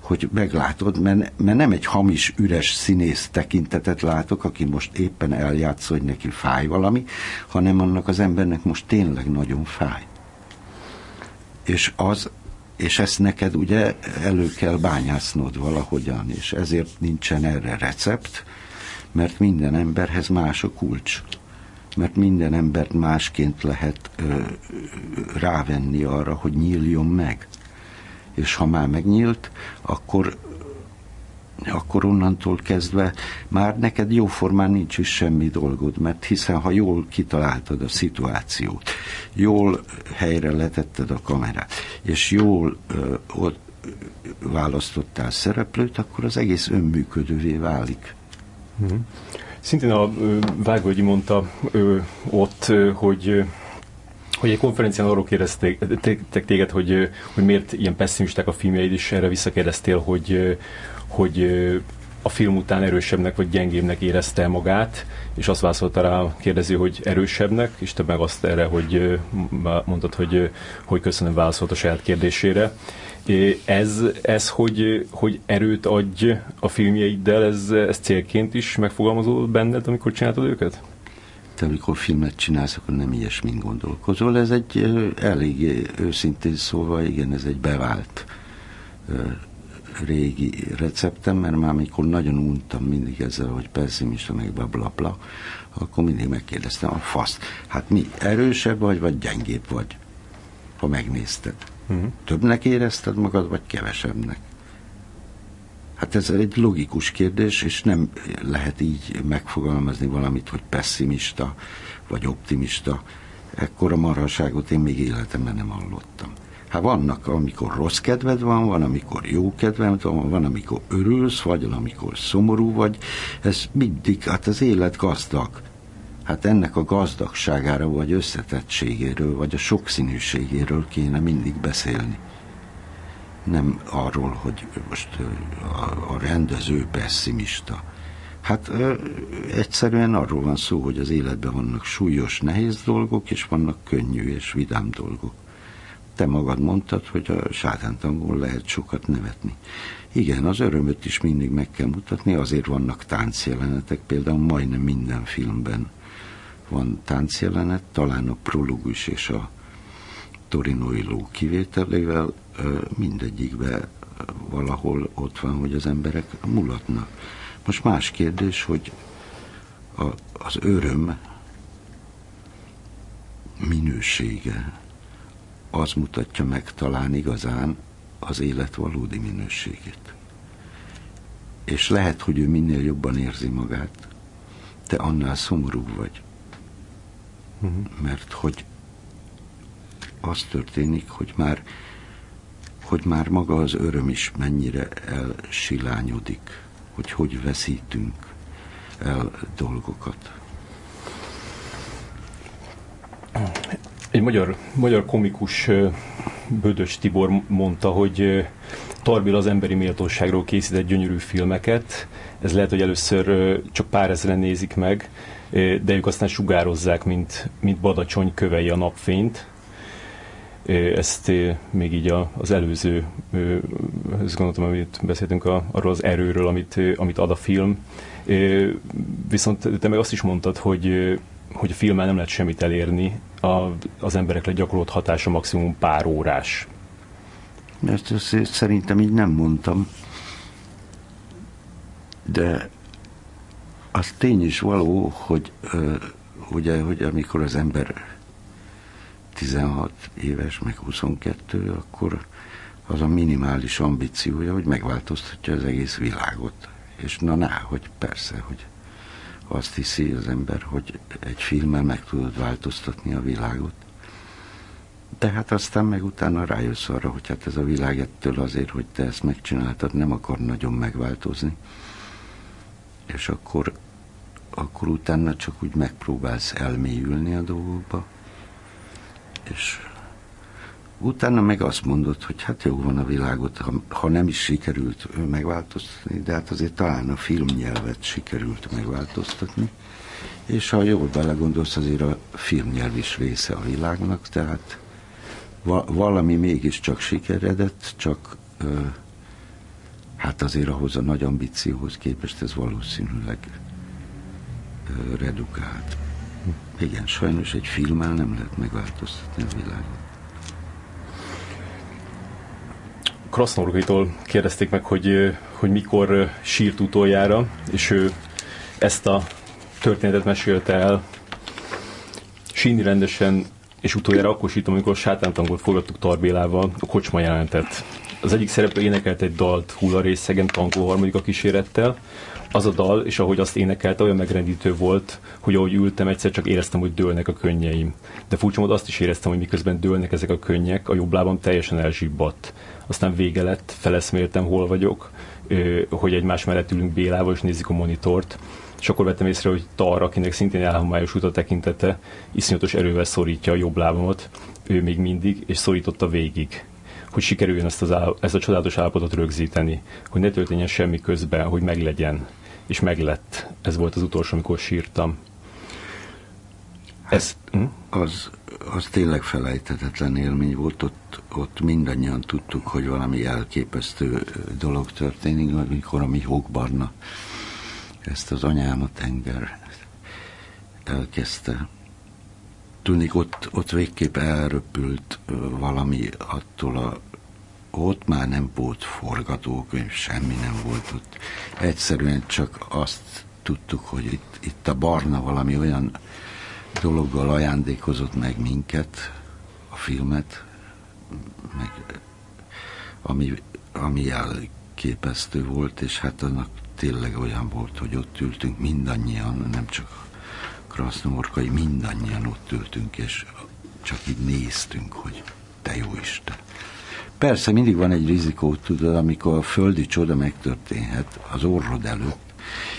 hogy meglátod, mert, mert nem egy hamis, üres színész tekintetet látok, aki most éppen eljátsz, hogy neki fáj valami, hanem annak az embernek most tényleg nagyon fáj. És az, és ezt neked ugye elő kell bányásznod valahogyan, és ezért nincsen erre recept, mert minden emberhez más a kulcs. Mert minden embert másként lehet ö, rávenni arra, hogy nyíljon meg. És ha már megnyílt, akkor akkor onnantól kezdve már neked jóformán nincs is semmi dolgod, mert hiszen ha jól kitaláltad a szituációt, jól helyre letetted a kamerát, és jól ö, ott választottál szereplőt, akkor az egész önműködővé válik. Mm-hmm. Szintén a Vágvölgyi mondta ott, hogy hogy egy konferencián arról kérdezték téged, hogy, hogy miért ilyen pessimisták a filmjeid, és erre visszakérdeztél, hogy, hogy a film után erősebbnek vagy gyengébbnek érezte magát, és azt válaszolta rá a hogy erősebbnek, és te meg azt erre, hogy mondtad, hogy, hogy köszönöm válaszolt a saját kérdésére. Ez, ez hogy, hogy erőt adj a filmjeiddel, ez, ez célként is megfogalmazódott benned, amikor csináltad őket? Te amikor filmet csinálsz, akkor nem ilyesmin gondolkozol. Ez egy elég őszintén szóval, igen, ez egy bevált régi receptem, mert már amikor nagyon untam mindig ezzel, hogy pessimista, meg bla, bla, bla, akkor mindig megkérdeztem a faszt. Hát mi, erősebb vagy, vagy gyengébb vagy? Ha megnézted. Uh-huh. Többnek érezted magad, vagy kevesebbnek? Hát ez egy logikus kérdés, és nem lehet így megfogalmazni valamit, hogy pessimista, vagy optimista. Ekkora marhaságot én még életemben nem hallottam. Hát vannak, amikor rossz kedved van, van, amikor jó kedved van, van, amikor örülsz, vagy amikor szomorú vagy. Ez mindig, hát az élet gazdag. Hát ennek a gazdagságára, vagy összetettségéről, vagy a sokszínűségéről kéne mindig beszélni. Nem arról, hogy most a, rendező pessimista. Hát ö, egyszerűen arról van szó, hogy az életben vannak súlyos, nehéz dolgok, és vannak könnyű és vidám dolgok te magad mondtad, hogy a sátántangon lehet sokat nevetni. Igen, az örömöt is mindig meg kell mutatni, azért vannak táncjelenetek, például majdnem minden filmben van táncjelenet, talán a prologus és a Torinoi ló kivételével mindegyikben valahol ott van, hogy az emberek mulatnak. Most más kérdés, hogy a, az öröm minősége az mutatja meg talán igazán az élet valódi minőségét. És lehet, hogy ő minél jobban érzi magát, te annál szomorúbb vagy. Mert hogy az történik, hogy már, hogy már maga az öröm is mennyire elsilányodik, hogy hogy veszítünk el dolgokat. Egy magyar, magyar komikus Bödös Tibor mondta, hogy Tarbil az emberi méltóságról készített gyönyörű filmeket. Ez lehet, hogy először csak pár ezeren nézik meg, de ők aztán sugározzák, mint, mint badacsony kövei a napfényt. Ezt még így az előző, ezt gondoltam, amit beszéltünk arról az erőről, amit, amit ad a film. Viszont te meg azt is mondtad, hogy hogy a filmmel nem lehet semmit elérni, a, az emberekre gyakorolt hatása maximum pár órás. Ezt szerintem így nem mondtam. De az tény is való, hogy ugye, hogy amikor az ember 16 éves, meg 22, akkor az a minimális ambíciója, hogy megváltoztatja az egész világot. És na, na, hogy persze, hogy azt hiszi az ember, hogy egy filmmel meg tudod változtatni a világot. De hát aztán meg utána rájössz arra, hogy hát ez a világ ettől azért, hogy te ezt megcsináltad, nem akar nagyon megváltozni. És akkor, akkor utána csak úgy megpróbálsz elmélyülni a dolgokba, és Utána meg azt mondod, hogy hát jó van a világot, ha, ha nem is sikerült megváltoztatni, de hát azért talán a filmnyelvet sikerült megváltoztatni. És ha jól belegondolsz, azért a filmnyelv is része a világnak, tehát va- valami mégiscsak sikeredett, csak ö, hát azért ahhoz a nagy ambícióhoz képest ez valószínűleg ö, redukált. Igen, sajnos egy filmmel nem lehet megváltoztatni a világot. Krasznorgaitól kérdezték meg, hogy, hogy mikor sírt utoljára, és ő ezt a történetet mesélte el Sini rendesen, és utoljára akkor sítom, amikor sátántangot forgattuk Tarbélával, a kocsma jelentet. Az egyik szereplő énekelt egy dalt hulla részegen tankó harmadik a kísérettel, az a dal, és ahogy azt énekelte, olyan megrendítő volt, hogy ahogy ültem, egyszer csak éreztem, hogy dőlnek a könnyeim. De furcsa módon azt is éreztem, hogy miközben dőlnek ezek a könnyek, a jobb lábam teljesen elzsibbadt. Aztán vége lett, feleszméltem, hol vagyok, hogy egymás mellett ülünk Bélával, és nézik a monitort, és akkor vettem észre, hogy Tar, akinek szintén elhomályos a tekintete, iszonyatos erővel szorítja a jobb lábamat, ő még mindig, és szorította végig hogy sikerüljön ezt, az áll, ezt a csodálatos állapotot rögzíteni, hogy ne történjen semmi közben, hogy meglegyen, és meglett. Ez volt az utolsó, amikor sírtam. Ez, hm? az, az tényleg felejthetetlen élmény volt, ott, ott mindannyian tudtuk, hogy valami elképesztő dolog történik, amikor a mi hókbarna ezt az anyám a tenger elkezdte. Tudnik, ott, ott végképp elröpült valami attól a ott már nem volt forgatókönyv, semmi nem volt ott. Egyszerűen csak azt tudtuk, hogy itt, itt a barna valami olyan dologgal ajándékozott meg minket, a filmet, meg ami, ami elképesztő volt, és hát annak tényleg olyan volt, hogy ott ültünk mindannyian, nem csak Krasznomorkai, mindannyian ott ültünk, és csak így néztünk, hogy te jó Isten. Persze mindig van egy rizikó, tudod, amikor a földi csoda megtörténhet az orrod előtt,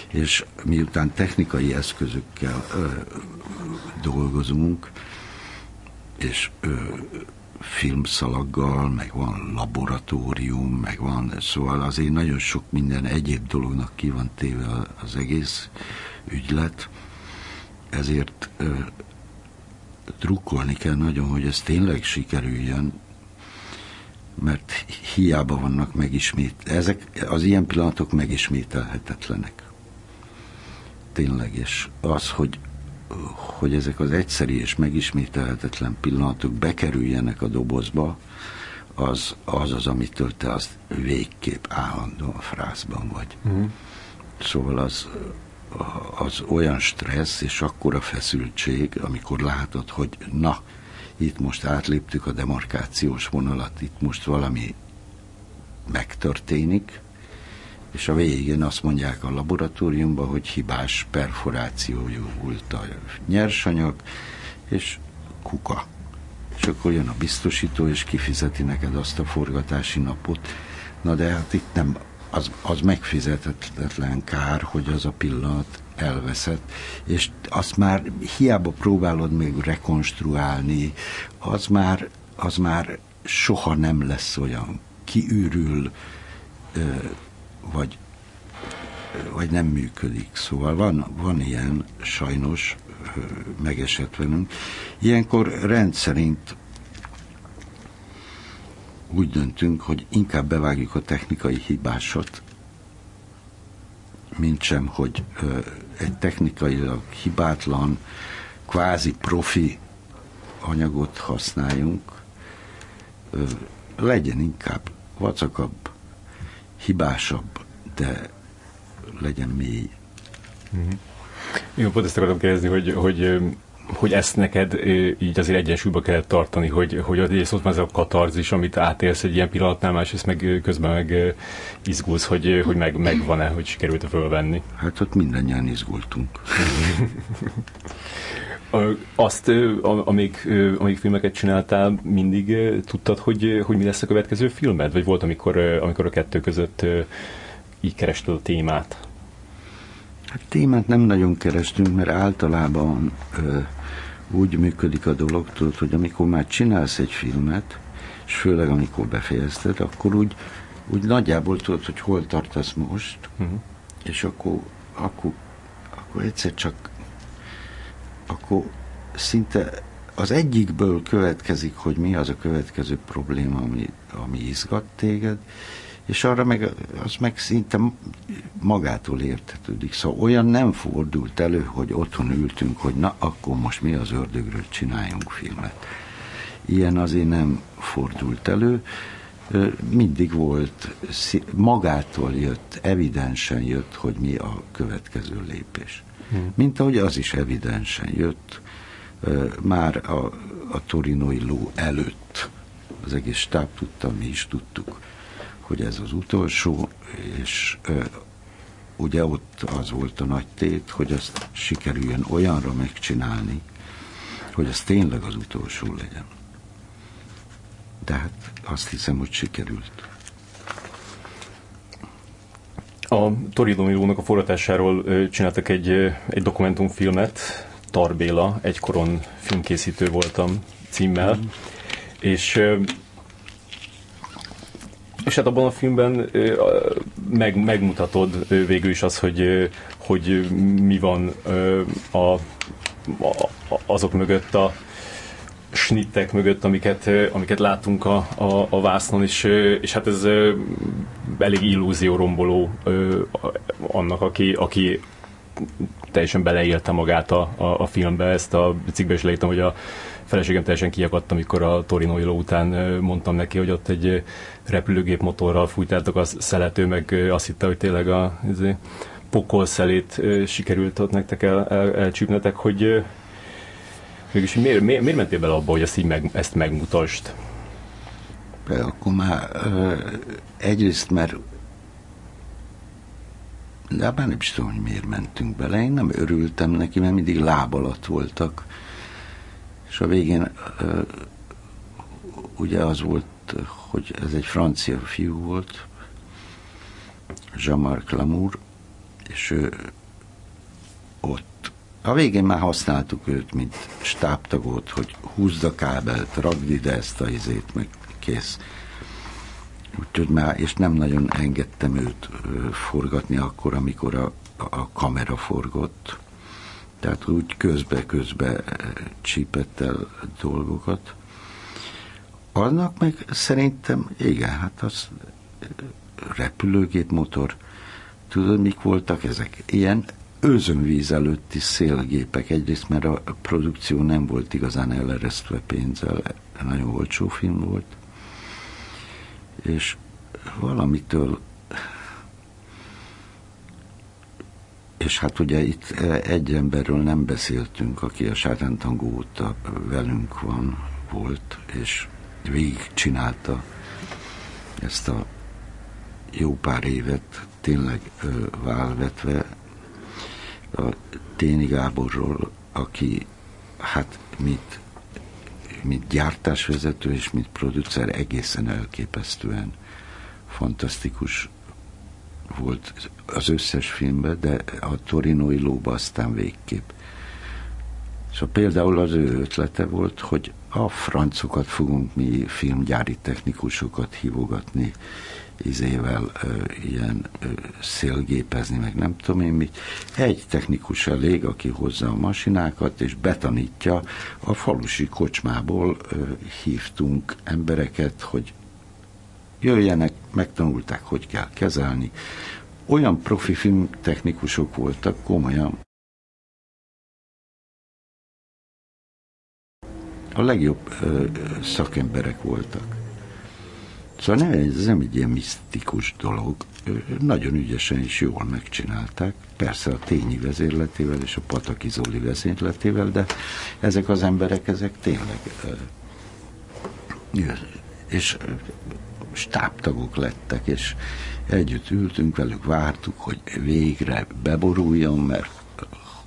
és miután technikai eszközökkel ö, dolgozunk, és ö, filmszalaggal, meg van laboratórium, meg van, szóval azért nagyon sok minden egyéb dolognak ki van téve az egész ügylet, ezért ö, drukkolni kell nagyon, hogy ez tényleg sikerüljön, mert hiába vannak megismét, ezek, az ilyen pillanatok megismételhetetlenek. Tényleg, és az, hogy, hogy ezek az egyszeri és megismételhetetlen pillanatok bekerüljenek a dobozba, az az, az amitől te azt végképp állandóan frászban vagy. Uh-huh. Szóval az, az olyan stressz és akkora feszültség, amikor látod, hogy na, itt most átléptük a demarkációs vonalat, itt most valami megtörténik, és a végén azt mondják a laboratóriumban, hogy hibás perforációjú volt a nyersanyag, és kuka. És akkor jön a biztosító, és kifizeti neked azt a forgatási napot. Na de hát itt nem, az, az megfizetetlen kár, hogy az a pillanat elveszett, és azt már hiába próbálod még rekonstruálni, az már, az már soha nem lesz olyan kiürül, vagy, vagy nem működik. Szóval van, van ilyen sajnos megesett velünk. Ilyenkor rendszerint úgy döntünk, hogy inkább bevágjuk a technikai hibásat, mint sem, hogy egy technikailag hibátlan, kvázi profi anyagot használjunk, legyen inkább vacakabb, hibásabb, de legyen mély. Mm-hmm. Jó, pont ezt akartam kérdezni, hogy, hogy hogy ezt neked így azért egyensúlyba kellett tartani, hogy, hogy egyrészt ott van ez a katarzis, amit átélsz egy ilyen pillanatnál, másrészt meg közben meg izgulsz, hogy, hogy meg, megvan-e, hogy sikerült-e fölvenni. Hát ott mindannyian izgultunk. Azt, amíg, amíg filmeket csináltál, mindig tudtad, hogy, hogy mi lesz a következő filmed? Vagy volt, amikor, amikor a kettő között így kerested a témát? Hát témát nem nagyon kerestünk, mert általában ö, úgy működik a dolog, tudod, hogy amikor már csinálsz egy filmet, és főleg amikor befejezted, akkor úgy, úgy nagyjából tudod, hogy hol tartasz most, uh-huh. és akkor, akkor, akkor egyszer csak akkor szinte az egyikből következik, hogy mi az a következő probléma, ami, ami izgat téged, és arra meg, az meg szinte magától értetődik. Szóval olyan nem fordult elő, hogy otthon ültünk, hogy na, akkor most mi az ördögről csináljunk filmet. Ilyen azért nem fordult elő, mindig volt, magától jött, evidensen jött, hogy mi a következő lépés. Hmm. Mint ahogy az is evidensen jött, már a, a torinoi ló előtt az egész stáb tudta, mi is tudtuk, hogy ez az utolsó, és ugye ott az volt a nagy tét, hogy azt sikerüljön olyanra megcsinálni, hogy az tényleg az utolsó legyen. De hát azt hiszem, hogy sikerült. A Torino Milónak a forratásáról csináltak egy, egy dokumentumfilmet, Tarbéla, egykoron filmkészítő voltam címmel, mm. és és hát abban a filmben meg, megmutatod végül is az, hogy, hogy mi van a, a, azok mögött a snittek mögött, amiket, amiket látunk a, a, a vásznon, és, és hát ez elég illúzió romboló annak, aki, aki teljesen beleélte magát a, a, a filmbe. Ezt a cikkbe is leírtam, hogy a feleségem teljesen kiakadt, amikor a Torino után mondtam neki, hogy ott egy repülőgép motorral fújtátok a szelető, meg azt hitte, hogy tényleg a izé, pokol szelét sikerült ott nektek el, el, elcsípnetek, hogy mégis miért, miért, miért mentél bele abba, hogy ezt, így meg, ezt megmutasd? Akkor már egyrészt, mert de már nem is tudom, hogy miért mentünk bele. Én nem örültem neki, mert mindig láb alatt voltak. És a végén ugye az volt, hogy ez egy francia fiú volt, Jean-Marc Lamour, és ő ott a végén már használtuk őt, mint stábtagot, hogy húzd a kábelt, ragd ide ezt a izét, meg kész. Úgyhogy már, és nem nagyon engedtem őt forgatni akkor, amikor a, a kamera forgott. Tehát úgy közbe-közbe csípett el dolgokat. Annak meg szerintem, igen, hát az repülőgép motor, tudod, mik voltak ezek? Ilyen őzönvíz előtti szélgépek. Egyrészt, mert a produkció nem volt igazán eleresztve pénzzel, nagyon olcsó film volt, és valamitől és hát ugye itt egy emberről nem beszéltünk, aki a Sátántangó óta velünk van, volt, és végig csinálta ezt a jó pár évet tényleg válvetve. A Téni Gáborról, aki hát mint, mint gyártásvezető és mint producer egészen elképesztően fantasztikus volt az összes filmben, de a Torinoi lóba aztán végképp. Szóval például az ő ötlete volt, hogy a francokat fogunk mi filmgyári technikusokat hívogatni, izével ö, ilyen ö, szélgépezni, meg nem tudom én mit. Egy technikus elég, aki hozza a masinákat, és betanítja. A falusi kocsmából ö, hívtunk embereket, hogy jöjjenek, megtanulták, hogy kell kezelni. Olyan profi filmtechnikusok voltak, komolyan. A legjobb ö, szakemberek voltak. Szóval nem, ez nem egy ilyen misztikus dolog. Nagyon ügyesen és jól megcsinálták. Persze a Tényi vezérletével és a Pataki Zoli vezérletével, de ezek az emberek, ezek tényleg és stábtagok lettek, és együtt ültünk velük, vártuk, hogy végre beboruljon, mert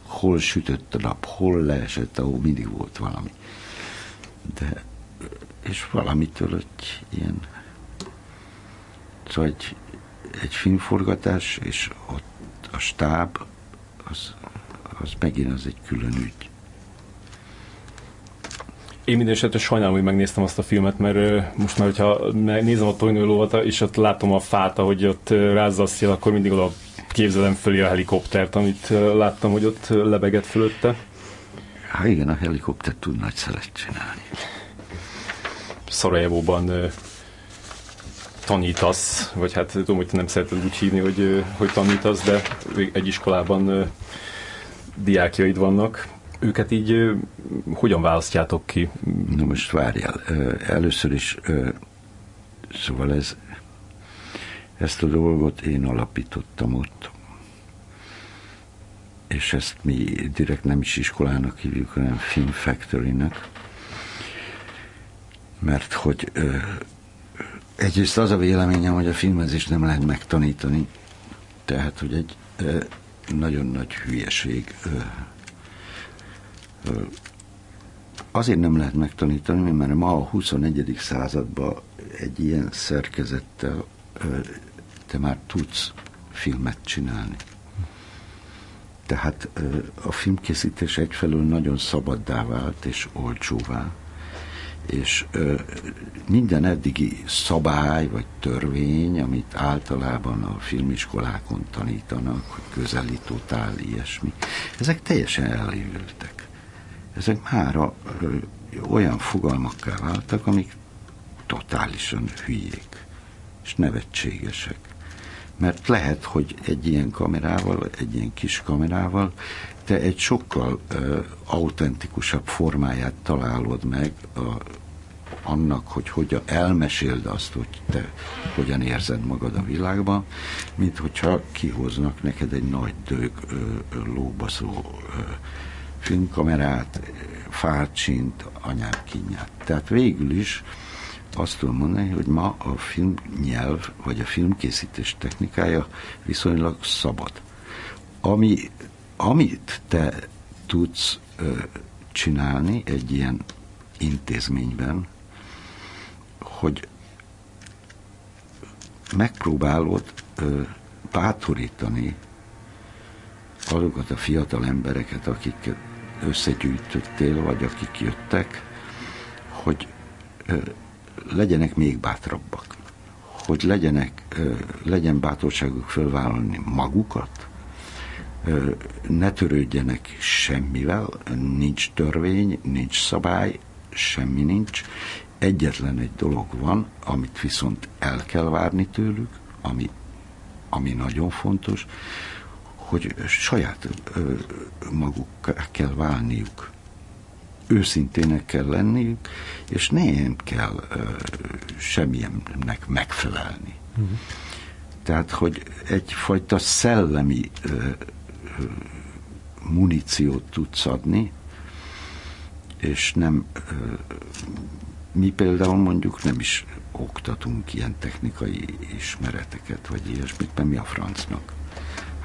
hol sütött a nap, hol leesett, ahol mindig volt valami. De és valamitől egy ilyen Szóval egy, egy filmforgatás, és ott a stáb, az, az megint az egy külön ügy. Én minden esetre sajnálom, hogy megnéztem azt a filmet, mert most már, hogyha nézem a Torinó és ott látom a fát, ahogy ott rázza a szél, akkor mindig oda képzelem fölé a helikoptert, amit láttam, hogy ott lebegett fölötte. Hát igen, a helikopter tud nagy szelet csinálni. Szarajevóban tanítasz, vagy hát tudom, hogy te nem szereted úgy hívni, hogy, hogy tanítasz, de egy iskolában diákjaid vannak. Őket így hogyan választjátok ki? Na most várjál, először is szóval ez, ezt a dolgot én alapítottam ott. És ezt mi direkt nem is iskolának hívjuk, hanem Film Factory-nek. Mert hogy egyrészt az a véleményem, hogy a filmezést nem lehet megtanítani, tehát, hogy egy nagyon nagy hülyeség azért nem lehet megtanítani, mert ma a 21. században egy ilyen szerkezettel te már tudsz filmet csinálni. Tehát a filmkészítés egyfelől nagyon szabaddá vált és olcsóvá, és minden eddigi szabály vagy törvény, amit általában a filmiskolákon tanítanak, hogy közelítotál, ilyesmi, ezek teljesen elévültek. Ezek már a, olyan fogalmakká váltak, amik totálisan hülyék és nevetségesek. Mert lehet, hogy egy ilyen kamerával, egy ilyen kis kamerával te egy sokkal uh, autentikusabb formáját találod meg a, annak, hogy hogyan elmeséld azt, hogy te hogyan érzed magad a világban, mint hogyha kihoznak neked egy nagy dög lóbaszó filmkamerát, fárcsint, anyám kinyát. Tehát végül is azt tudom mondani, hogy ma a filmnyelv, vagy a filmkészítés technikája viszonylag szabad. Ami, amit te tudsz ö, csinálni egy ilyen intézményben, hogy megpróbálod ö, bátorítani azokat a fiatal embereket, akiket összegyűjtöttél, vagy akik jöttek, hogy legyenek még bátrabbak, hogy legyenek, legyen bátorságuk fölvállalni magukat, ne törődjenek semmivel, nincs törvény, nincs szabály, semmi nincs. Egyetlen egy dolog van, amit viszont el kell várni tőlük, ami, ami nagyon fontos, hogy saját maguk kell válniuk őszintének kell lenniük, és nem kell semmilyennek megfelelni. Uh-huh. Tehát, hogy egyfajta szellemi muníciót tudsz adni, és nem mi például mondjuk nem is oktatunk ilyen technikai ismereteket, vagy ilyesmit, mert mi a francnak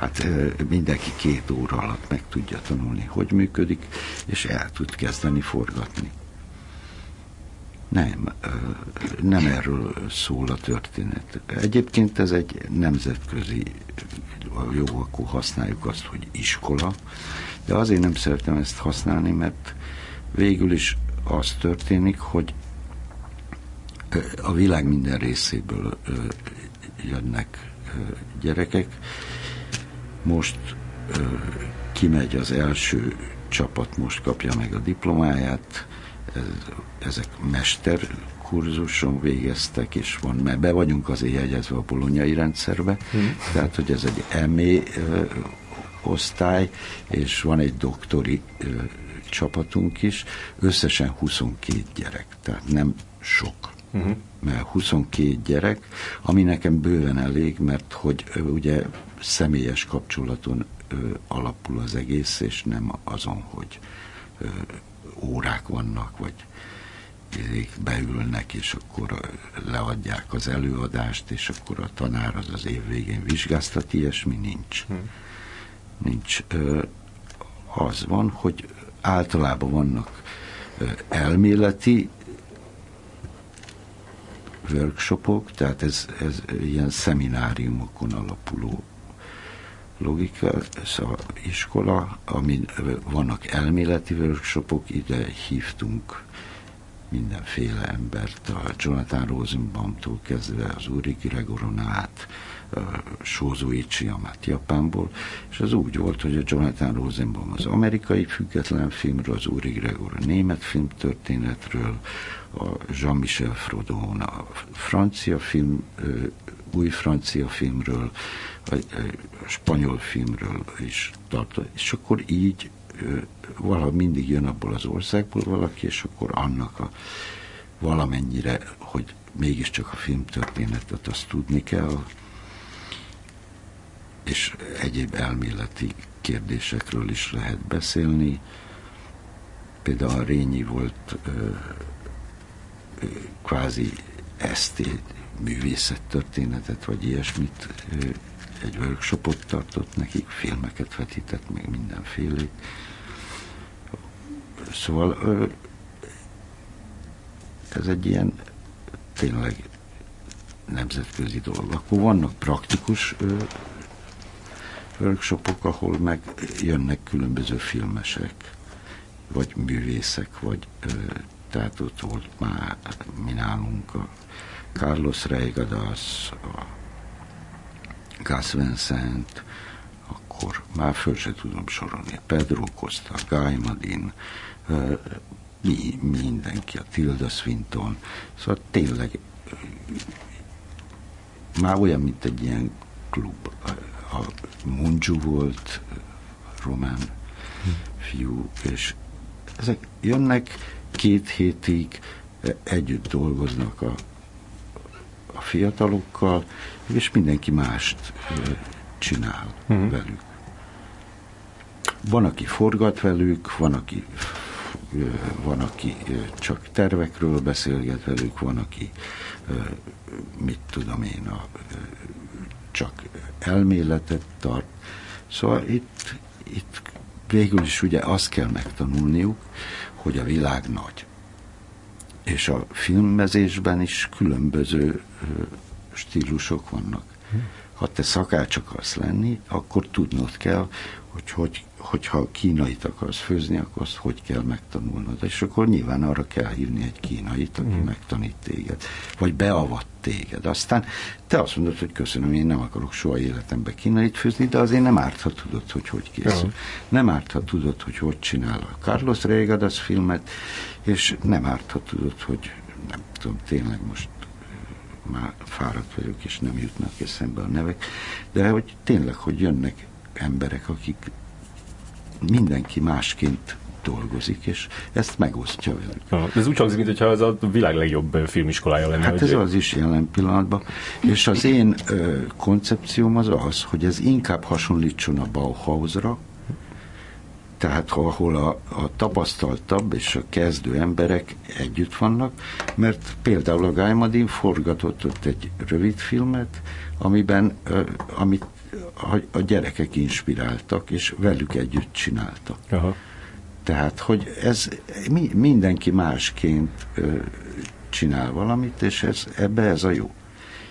hát mindenki két óra alatt meg tudja tanulni, hogy működik, és el tud kezdeni forgatni. Nem, nem erről szól a történet. Egyébként ez egy nemzetközi, jó, akkor használjuk azt, hogy iskola, de azért nem szeretem ezt használni, mert végül is az történik, hogy a világ minden részéből jönnek gyerekek, most ö, kimegy az első csapat, most kapja meg a diplomáját, ez, ezek mester kurzuson végeztek, és van, mert be vagyunk azért jegyezve a bolonyai rendszerbe, hmm. tehát, hogy ez egy ME ö, osztály, és van egy doktori ö, csapatunk is, összesen 22 gyerek, tehát nem sok. Uh-huh. Mert 22 gyerek, ami nekem bőven elég, mert hogy ugye személyes kapcsolaton ö, alapul az egész, és nem azon, hogy ö, órák vannak, vagy beülnek, és akkor leadják az előadást, és akkor a tanár az az év végén vizsgáztat, ilyesmi nincs. Hmm. Nincs. Ö, az van, hogy általában vannak elméleti workshopok, tehát ez, ez ilyen szemináriumokon alapuló logika, a iskola, amin vannak elméleti workshopok, ide hívtunk mindenféle embert, a Jonathan Rosenbaumtól kezdve az Uri Gregoron át, Sózó Ichiyamát Japánból, és az úgy volt, hogy a Jonathan Rosenbaum az amerikai független filmről, az Uri Gregor a német filmtörténetről, a Jean-Michel Frodon a francia film, új francia filmről, a, a spanyol filmről is tartott, és akkor így valahogy mindig jön abból az országból valaki, és akkor annak a valamennyire, hogy mégiscsak a filmtörténetet azt tudni kell, és egyéb elméleti kérdésekről is lehet beszélni. Például a Rényi volt ö, ö, kvázi esztét, művészettörténetet, vagy ilyesmit, egy workshopot tartott nekik, filmeket vetített, meg mindenfélét. Szóval ez egy ilyen tényleg nemzetközi dolog. Akkor vannak praktikus workshopok, ahol meg jönnek különböző filmesek, vagy művészek, vagy tehát ott volt már mi nálunk a Carlos Reigadas, a Gus Vincent, akkor már föl se tudom sorolni, Pedro Costa, Guy Madin, mi, mindenki, a Tilda Swinton, szóval tényleg már olyan, mint egy ilyen klub. A Munju volt, román fiú, és ezek jönnek két hétig, együtt dolgoznak a, a fiatalokkal, és mindenki mást csinál uh-huh. velük. Van, aki forgat velük, van, aki van, aki csak tervekről beszélget velük, van, aki mit tudom én, a, csak elméletet tart. Szóval itt, itt végül is ugye azt kell megtanulniuk, hogy a világ nagy. És a filmmezésben is különböző stílusok vannak. Ha te szakács akarsz lenni, akkor tudnod kell, hogy, hogy hogyha kínait akarsz főzni, akkor azt hogy kell megtanulnod. És akkor nyilván arra kell hívni egy kínait, aki mm. megtanít téged, vagy beavat téged. Aztán te azt mondod, hogy köszönöm, én nem akarok soha életemben kínait főzni, de azért nem árt, ha tudod, hogy hogy készül. Ja. Nem árt, ha tudod, hogy hogy csinál a Carlos Reigadas filmet, és nem árt, ha tudod, hogy nem tudom, tényleg most már fáradt vagyok, és nem jutnak eszembe a nevek, de hogy tényleg, hogy jönnek emberek, akik mindenki másként dolgozik, és ezt megosztja velük. Ez úgy hangzik, mintha ez a világ legjobb filmiskolája lenne. Hát ez az is jelen pillanatban. És az én ö, koncepcióm az az, hogy ez inkább hasonlítson a Bauhausra, tehát ahol a, a tapasztaltabb és a kezdő emberek együtt vannak, mert például a Gaimadin forgatott ott egy rövid filmet, amiben, ö, amit a gyerekek inspiráltak, és velük együtt csináltak. Aha. Tehát, hogy ez mi, mindenki másként ö, csinál valamit, és ez, ebbe ez a jó.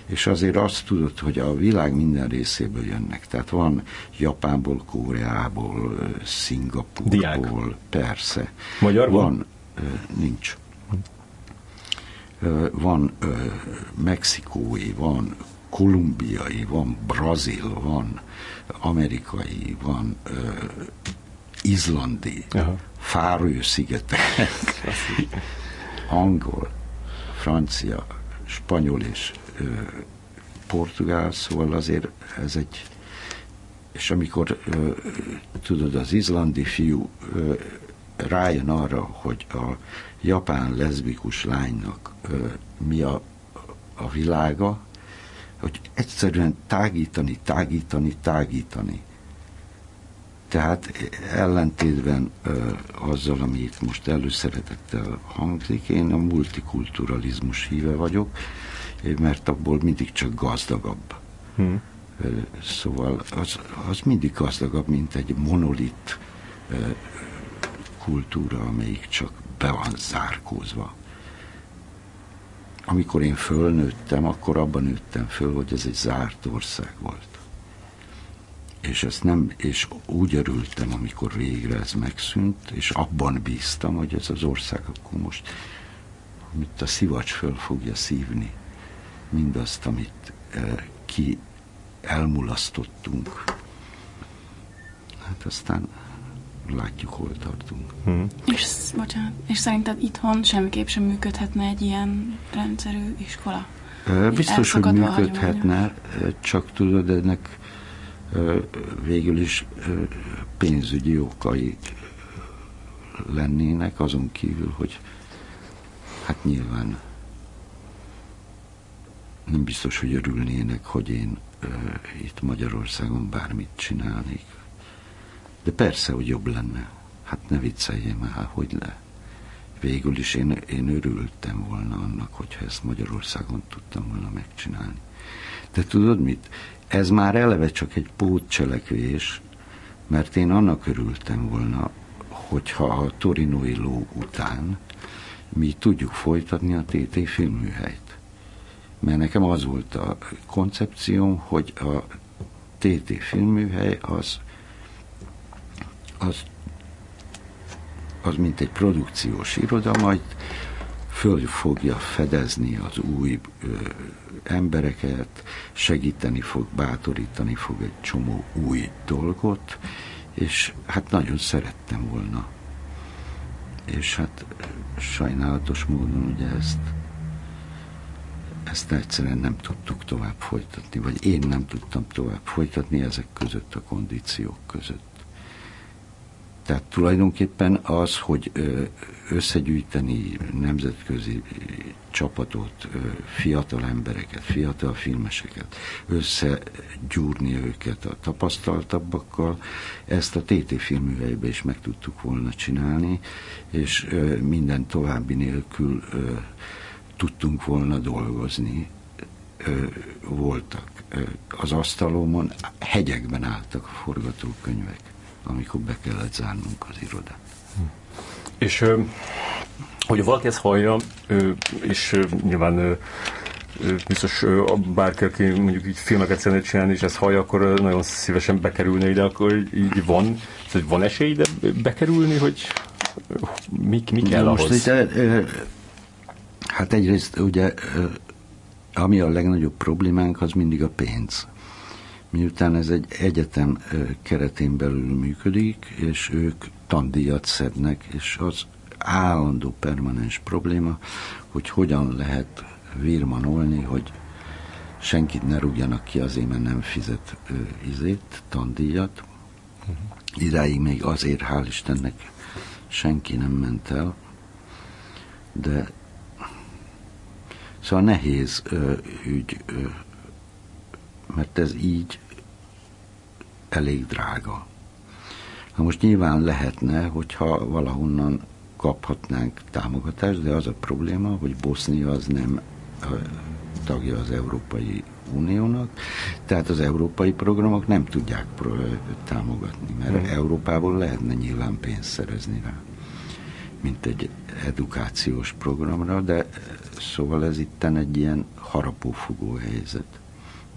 És azért azt tudod, hogy a világ minden részéből jönnek. Tehát van Japánból, Koreából, Szingapurból, Diák. persze. Magyar van? van ö, nincs. Ö, van ö, mexikói, van kolumbiai, van brazil, van amerikai, van uh, izlandi, Fárő-szigetek, angol, francia, spanyol és uh, portugál, szóval azért ez egy és amikor uh, tudod, az izlandi fiú uh, rájön arra, hogy a japán leszbikus lánynak uh, mi a, a világa, hogy egyszerűen tágítani, tágítani, tágítani. Tehát ellentétben ö, azzal, ami itt most előszeretettel hangzik, én a multikulturalizmus híve vagyok, mert abból mindig csak gazdagabb. Hmm. Szóval az, az mindig gazdagabb, mint egy monolit kultúra, amelyik csak be van zárkózva amikor én fölnőttem, akkor abban nőttem föl, hogy ez egy zárt ország volt. És ezt nem, és úgy örültem, amikor végre ez megszűnt, és abban bíztam, hogy ez az ország akkor most, amit a szivacs föl fogja szívni, mindazt, amit eh, ki elmulasztottunk. Hát aztán látjuk, hol tartunk. Hmm. És, bocsánat, és szerinted itthon semmiképp sem működhetne egy ilyen rendszerű iskola? Biztos, hogy működhetne, csak tudod, ennek végül is pénzügyi okai lennének, azon kívül, hogy hát nyilván nem biztos, hogy örülnének, hogy én itt Magyarországon bármit csinálnék. De persze, hogy jobb lenne. Hát ne vicceljem el, hogy le. Végül is én, én örültem volna annak, hogyha ezt Magyarországon tudtam volna megcsinálni. De tudod mit? Ez már eleve csak egy pótcselekvés, mert én annak örültem volna, hogyha a Torinoi ló után mi tudjuk folytatni a TT filmműhelyt. Mert nekem az volt a koncepcióm, hogy a TT filmműhely az, az, az mint egy produkciós iroda, majd föl fogja fedezni az új ö, embereket, segíteni fog, bátorítani fog egy csomó új dolgot, és hát nagyon szerettem volna. És hát sajnálatos módon ugye ezt ezt egyszerűen nem tudtuk tovább folytatni, vagy én nem tudtam tovább folytatni ezek között a kondíciók között. Tehát tulajdonképpen az, hogy összegyűjteni nemzetközi csapatot, fiatal embereket, fiatal filmeseket, összegyúrni őket a tapasztaltabbakkal, ezt a TT filműveibe is meg tudtuk volna csinálni, és minden további nélkül tudtunk volna dolgozni. Voltak az asztalomon, hegyekben álltak a forgatókönyvek amikor be kellett zárnunk az irodát. És hogy valaki ezt hallja, és nyilván biztos bárki, aki mondjuk így filmeket szeretne csinálni, és ezt hallja, akkor nagyon szívesen bekerülne ide, akkor így van, tehát van esély ide bekerülni, hogy mi, mi kell Most ahhoz? Itt, hát egyrészt ugye, ami a legnagyobb problémánk, az mindig a pénz miután ez egy egyetem keretén belül működik, és ők tandíjat szednek, és az állandó permanens probléma, hogy hogyan lehet virmanolni, hogy senkit ne rúgjanak ki azért, mert nem fizet ö, izét, tandíjat. Uh-huh. Idáig még azért, hál' Istennek, senki nem ment el, de szóval nehéz ö, ügy ö, mert ez így elég drága. Na most nyilván lehetne, hogyha valahonnan kaphatnánk támogatást, de az a probléma, hogy Bosznia az nem tagja az Európai Uniónak, tehát az európai programok nem tudják támogatni, mert hmm. Európából lehetne nyilván pénzt szerezni rá, mint egy edukációs programra, de szóval ez itten egy ilyen harapófugó helyzet.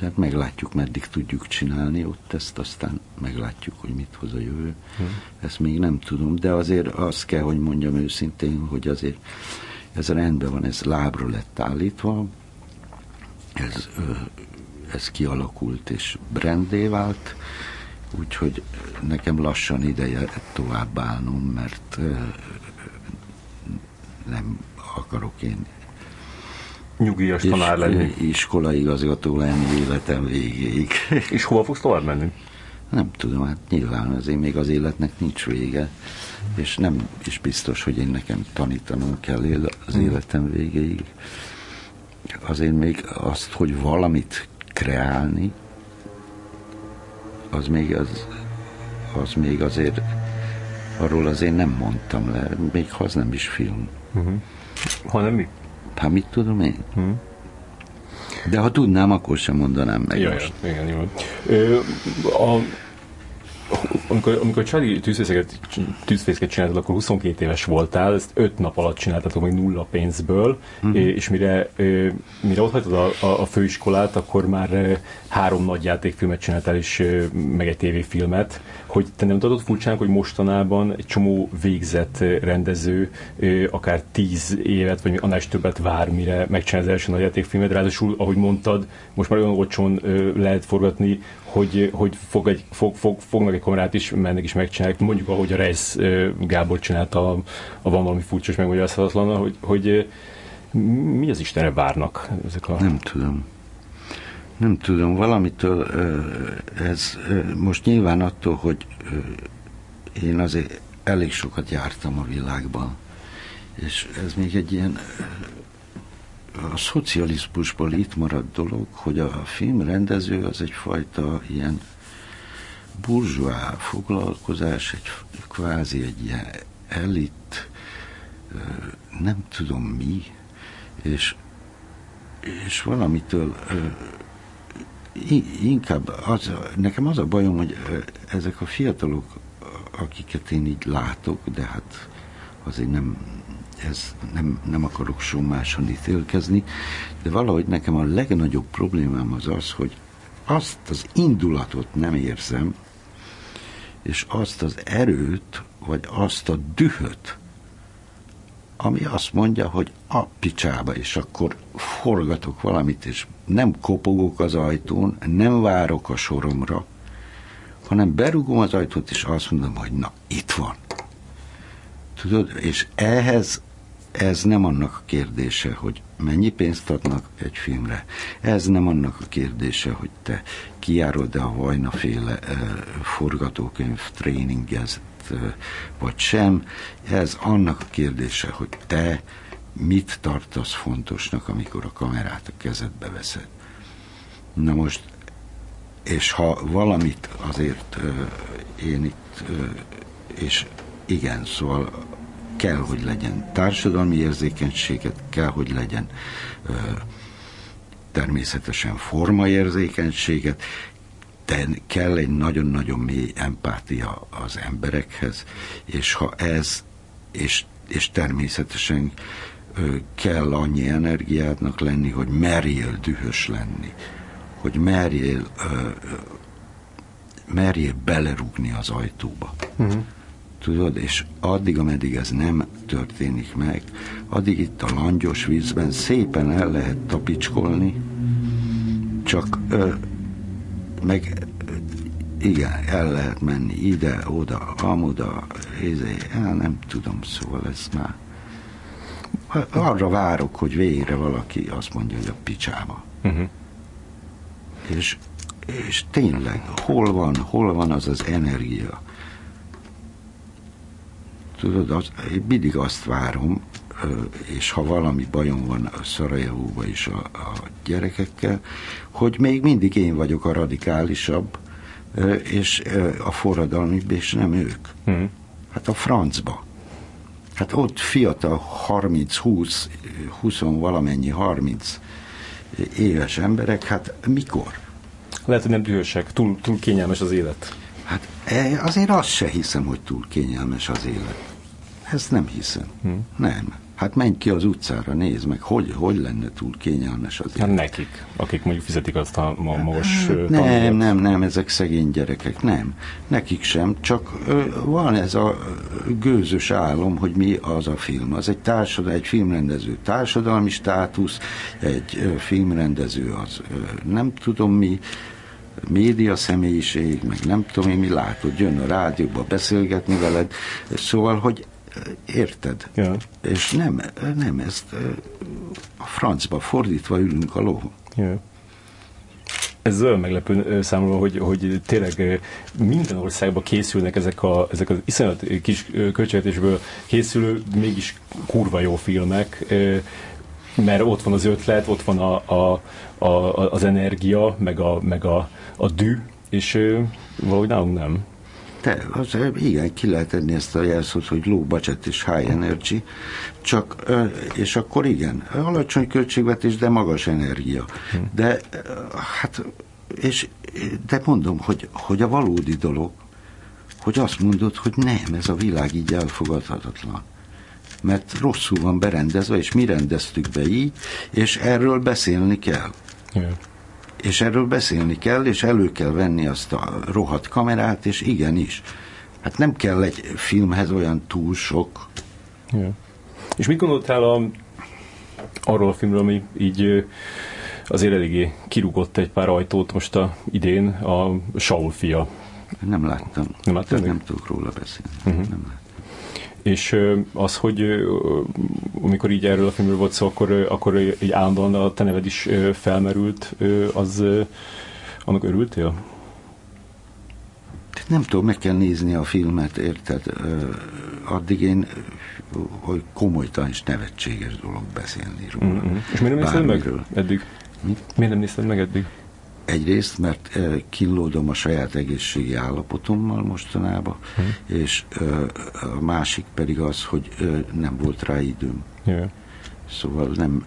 Tehát meglátjuk, meddig tudjuk csinálni ott ezt, aztán meglátjuk, hogy mit hoz a jövő. Hmm. Ezt még nem tudom, de azért azt kell, hogy mondjam őszintén, hogy azért ez rendben van, ez lábra lett állítva, ez, ez kialakult és brandé vált, úgyhogy nekem lassan ideje tovább állnom, mert nem akarok én nyugdíjas tanár lenni. Iskolai igazgató lenni életem végéig. És hova fogsz tovább menni? Nem tudom, hát nyilván azért még az életnek nincs vége, és nem is biztos, hogy én nekem tanítanom kell az hmm. életem végéig. Azért még azt, hogy valamit kreálni, az még, az, az még azért, arról azért nem mondtam le, még ha az nem is film. Uh-huh. Hanem mi? Hát mit tudom én? Hmm. De ha tudnám, akkor sem mondanám meg Jaj, most. Igen, jó. Ö, a, amikor, amikor Csadi tűzfészeket, tűzfészeket csináltad, akkor 22 éves voltál, ezt 5 nap alatt csináltatok még nulla pénzből, uh-huh. és mire, mire ott hagytad a, a, a főiskolát, akkor már három nagy játékfilmet csináltál, és meg egy tévéfilmet, hogy te nem tudod furcsán, hogy mostanában egy csomó végzett rendező akár 10 évet, vagy annál is többet vár, mire megcsinál az első nagy játékfilmet, ráadásul, ahogy mondtad, most már olyan olcsón lehet forgatni, hogy, hogy fog egy, fog, fog, fognak egy kamerát is, mennek is megcsinálják, mondjuk ahogy a Reis Gábor csinálta a, a Van valami furcsa és megmagyarázhatatlan, hogy, hogy mi az Istenre várnak ezek a... Nem tudom. Nem tudom, valamitől ez most nyilván attól, hogy én azért elég sokat jártam a világban, És ez még egy ilyen a szocializmusból itt maradt dolog, hogy a filmrendező az egyfajta ilyen burzsóá foglalkozás, egy kvázi egy ilyen elit, nem tudom mi, és, és valamitől inkább az, nekem az a bajom, hogy ezek a fiatalok, akiket én így látok, de hát azért nem, ez nem, nem akarok sommásan ítélkezni, de valahogy nekem a legnagyobb problémám az az, hogy azt az indulatot nem érzem, és azt az erőt, vagy azt a dühöt, ami azt mondja, hogy a picsába, és akkor forgatok valamit, és nem kopogok az ajtón, nem várok a soromra, hanem berugom az ajtót, és azt mondom, hogy na, itt van. Tudod, és ehhez ez nem annak a kérdése, hogy mennyi pénzt adnak egy filmre. Ez nem annak a kérdése, hogy te kijárod-e a vajnaféle forgatókönyv tréningezett, uh, vagy sem. Ez annak a kérdése, hogy te mit tartasz fontosnak, amikor a kamerát a kezedbe veszed. Na most, és ha valamit azért én itt, és igen, szóval kell, hogy legyen társadalmi érzékenységet, kell, hogy legyen természetesen formaérzékenységet, de kell egy nagyon-nagyon mély empátia az emberekhez, és ha ez, és, és természetesen kell annyi energiádnak lenni, hogy merjél dühös lenni, hogy merjél, merjél belerúgni az ajtóba. Uh-huh tudod, és addig, ameddig ez nem történik meg, addig itt a langyos vízben szépen el lehet tapicskolni, csak ö, meg igen, el lehet menni ide, oda, amoda, izé, el nem tudom, szóval ez már arra várok, hogy végre valaki azt mondja, hogy a picsába. Uh-huh. És, és tényleg, hol van, hol van az az energia, tudod, az, én mindig azt várom, és ha valami bajom van a Szarajevóban is a, a gyerekekkel, hogy még mindig én vagyok a radikálisabb, és a forradalmi, és nem ők. Mm. Hát a francba. Hát ott fiatal 30-20, 20 valamennyi 30 éves emberek, hát mikor? Lehet, hogy nem dühösek, túl, túl kényelmes az élet. Hát e, azért azt se hiszem, hogy túl kényelmes az élet. Ezt nem hiszem. Hmm. Nem. Hát menj ki az utcára, nézd meg, hogy, hogy lenne túl kényelmes az hát nekik, akik mondjuk fizetik azt a magas Nem, tanulót. nem, nem, ezek szegény gyerekek, nem. Nekik sem, csak ö, van ez a gőzös álom, hogy mi az a film. Az egy társadalmi, egy filmrendező társadalmi státusz, egy ö, filmrendező az ö, nem tudom mi, média személyiség, meg nem tudom én mi látod, jön a rádióba beszélgetni veled, szóval, hogy Érted? Ja. És nem, nem ezt a francba fordítva ülünk a lóhon. Ja. Ez olyan meglepő számomra, hogy, hogy tényleg minden országban készülnek ezek, a, ezek az iszonyat kis költségvetésből készülő, mégis kurva jó filmek, mert ott van az ötlet, ott van a, a, a, az energia, meg a, meg a, a dű, és valahogy nálunk nem. Te, az, igen, ki lehet adni ezt a jelszót, hogy low budget és high energy, csak, és akkor igen, alacsony költségvetés, de magas energia. De, hát, és, de mondom, hogy, hogy a valódi dolog, hogy azt mondod, hogy nem, ez a világ így elfogadhatatlan. Mert rosszul van berendezve, és mi rendeztük be így, és erről beszélni kell. Yeah és erről beszélni kell, és elő kell venni azt a rohadt kamerát, és igenis. Hát nem kell egy filmhez olyan túl sok. Ja. És mit gondoltál a, arról a filmről, ami így azért eléggé kirúgott egy pár ajtót most a idén, a Saul fia? Nem láttam. Nem láttam? Nem tudok róla beszélni. Uh-huh. Nem láttam. És az, hogy amikor így erről a filmről volt szó, akkor, akkor így állandóan a te neved is felmerült, az annak örültél? Nem tudom, meg kell nézni a filmet, érted? addig én hogy komolytalan és nevetséges dolog beszélni róla. Mm-hmm. És miért nem nézted meg eddig? Mi? Miért nem nézted meg eddig? Egyrészt, mert kínlódom a saját egészségi állapotommal mostanában, Mhm. és a másik pedig az, hogy nem volt rá időm. Jaj. Szóval nem,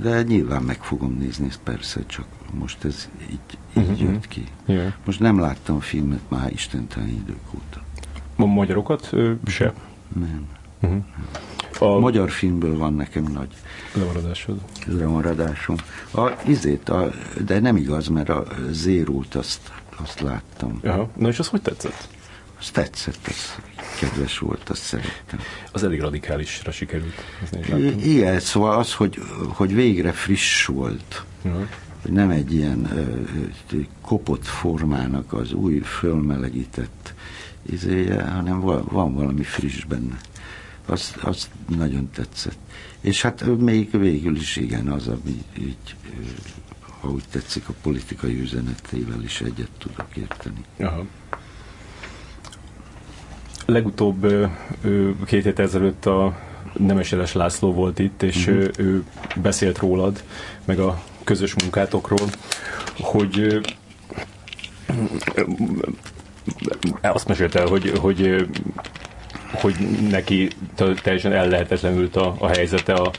de nyilván meg fogom nézni, ezt persze, csak most ez így, így Mhm, jött ki. Jaj. Most nem láttam filmet már istentelen idők óta. A magyarokat se. Nem. Uh-huh. A magyar filmből van nekem nagy lemaradásod. lemaradásom. A, izét, a, de nem igaz, mert a zérót azt, azt láttam. Aha. Na és az hogy tetszett? Az tetszett, az kedves volt, azt szerettem. Az elég radikálisra sikerült. Igen, szóval az, hogy, hogy végre friss volt, Aha. hogy nem egy ilyen ö, kopott formának az új fölmelegített izéje, hanem van, van valami friss benne. Az, az nagyon tetszett. És hát még végül is igen, az, ami így, ha úgy tetszik, a politikai üzenetével is egyet tudok érteni. Aha. Legutóbb két hét ezelőtt a Nemeseles László volt itt, és Mhm. uh-huh. ő beszélt rólad, meg a közös munkátokról, hogy azt mesélte hogy, hogy, hogy neki te- teljesen ellehetetlenült a, a helyzete a,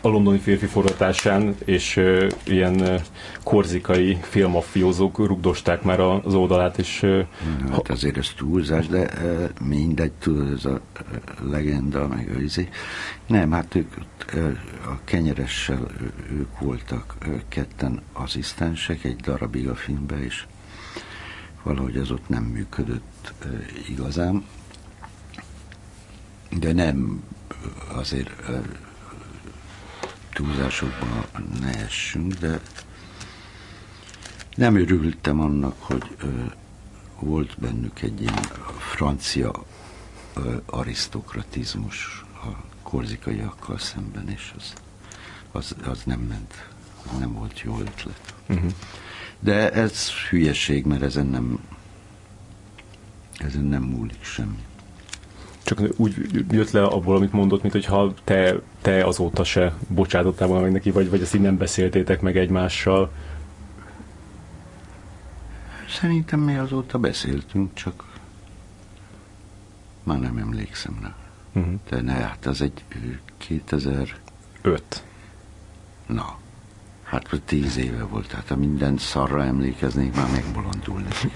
a londoni férfi forgatásán, és ö, ilyen ö, korzikai filmaffiózók rugdosták már az oldalát, és ö, Hát azért ez túlzás, de uh, mindegy, tudod, ez a uh, legenda, meg a izé. Nem, hát ők uh, a kenyeressel ők voltak uh, ketten asszisztensek egy darabig a filmben, és valahogy ez ott nem működött igazán. De nem azért túlzásokba ne essünk, de nem örültem annak, hogy volt bennük egy ilyen francia arisztokratizmus a korzikaiakkal szemben, és az, az, az nem ment, az nem volt jó ötlet. uh-huh. De ez hülyeség, mert ezen nem, ezen nem múlik semmi. csak úgy jött le abból, amit mondott, mint hogyha te, te azóta se bocsátottál volna meg neki, vagy, vagy ezt így nem beszéltétek meg egymással. Szerintem mi azóta beszéltünk, csak már nem emlékszem rá. Uh-huh. De ne, hát az egy ö, 2000 Öt. Na, hát tíz éve volt, tehát ha minden szarra emlékeznék, már megbolondulnék.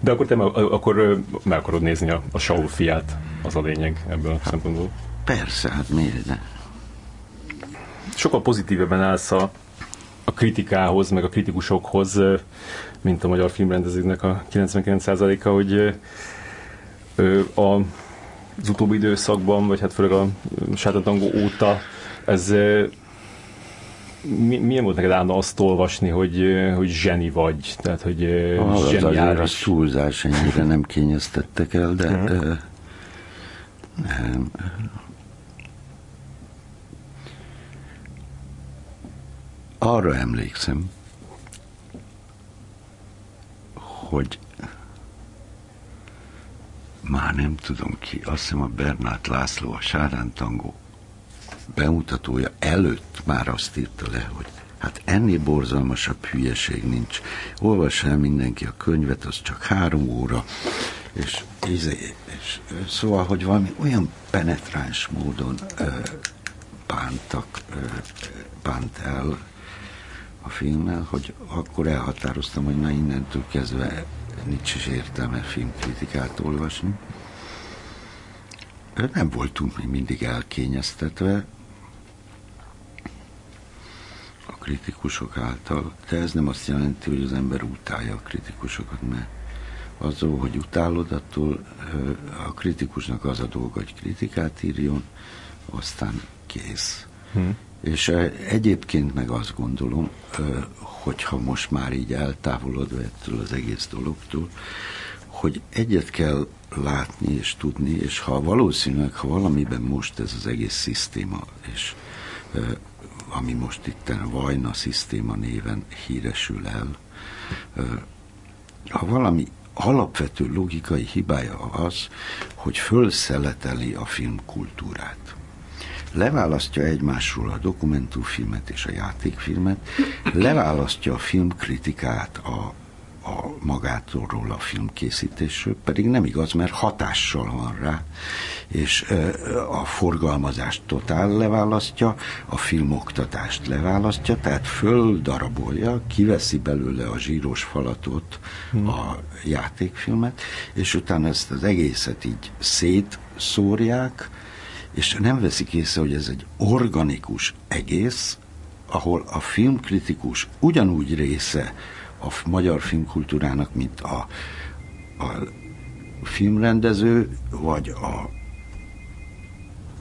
De akkor te meg, akkor meg akarod nézni a, a Saul fiát, az a lényeg ebből a szempontból. Persze, hát miért ne? Sokkal pozitívebben állsz a, a kritikához, meg a kritikusokhoz, mint a magyar filmrendezőknek a 99%-a, hogy a, az utóbbi időszakban, vagy hát főleg a Sátatangó óta, ez mi, milyen volt neked állna azt olvasni, hogy, hogy zseni vagy, tehát hogy Az azért az zseniális. túlzás, ennyire nem kényeztettek el, de ö, nem. Arra emlékszem, hogy már nem tudom ki, azt hiszem a Bernát László, a Sárán Tangó bemutatója előtt már azt írta le, hogy hát ennél borzalmasabb hülyeség nincs. Olvass el mindenki a könyvet, az csak három óra, és, és ö, szóval, hogy valami olyan penetráns módon ö, bántak, ö, bánt el a filmmel, hogy akkor elhatároztam, hogy na innentől kezdve nincs is értelme filmkritikát olvasni. Nem voltunk még mindig elkényeztetve a kritikusok által, de ez nem azt jelenti, hogy az ember utálja a kritikusokat, mert azzal, hogy utálod, attól a kritikusnak az a dolga, hogy kritikát írjon, aztán kész. Hm. És egyébként meg azt gondolom, hogyha most már így eltávolodva ettől az egész dologtól, hogy egyet kell látni és tudni, és ha valószínűleg, ha valamiben most ez az egész szisztéma, és ami most itt a Vajna szisztéma néven híresül el, ha valami alapvető logikai hibája az, hogy fölszeleteli a filmkultúrát. Leválasztja egymásról a dokumentumfilmet és a játékfilmet, leválasztja a filmkritikát a a magától a filmkészítésről, pedig nem igaz, mert hatással van rá, és a forgalmazást totál leválasztja, a filmoktatást leválasztja, tehát földarabolja, kiveszi belőle a zsíros falatot, hmm. a játékfilmet, és utána ezt az egészet így szétszórják, és nem veszik észre, hogy ez egy organikus egész, ahol a filmkritikus ugyanúgy része a magyar filmkultúrának, mint a, a filmrendező, vagy a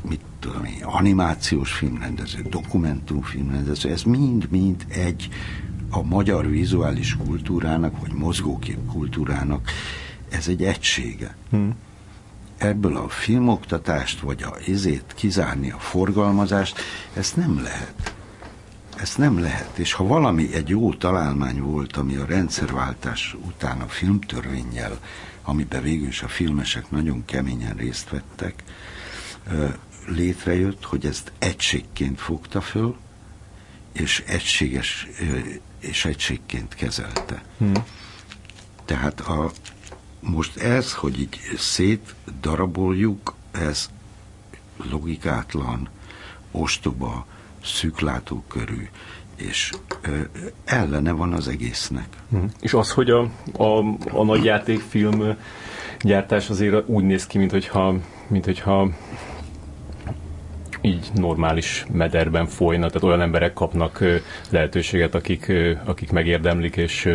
mit tudom én, animációs filmrendező, dokumentumfilmrendező, ez mind-mind egy a magyar vizuális kultúrának, vagy mozgókép kultúrának, ez egy egysége. Hmm. Ebből a filmoktatást, vagy a izét kizárni, a forgalmazást, ezt nem lehet. Ezt nem lehet, és ha valami egy jó találmány volt, ami a rendszerváltás után a filmtörvényjel, amiben végül is a filmesek nagyon keményen részt vettek, létrejött, hogy ezt egységként fogta föl, és egységes és egységként kezelte. Hmm. Tehát a, most ez, hogy így szétdaraboljuk, ez logikátlan, ostoba, szűklátókörű, és ö, ellene van az egésznek. Mm. És az, hogy a, a, a nagy játékfilm gyártás azért úgy néz ki, mint hogyha, mint hogyha így normális mederben folyna, tehát olyan emberek kapnak lehetőséget, akik, akik megérdemlik, és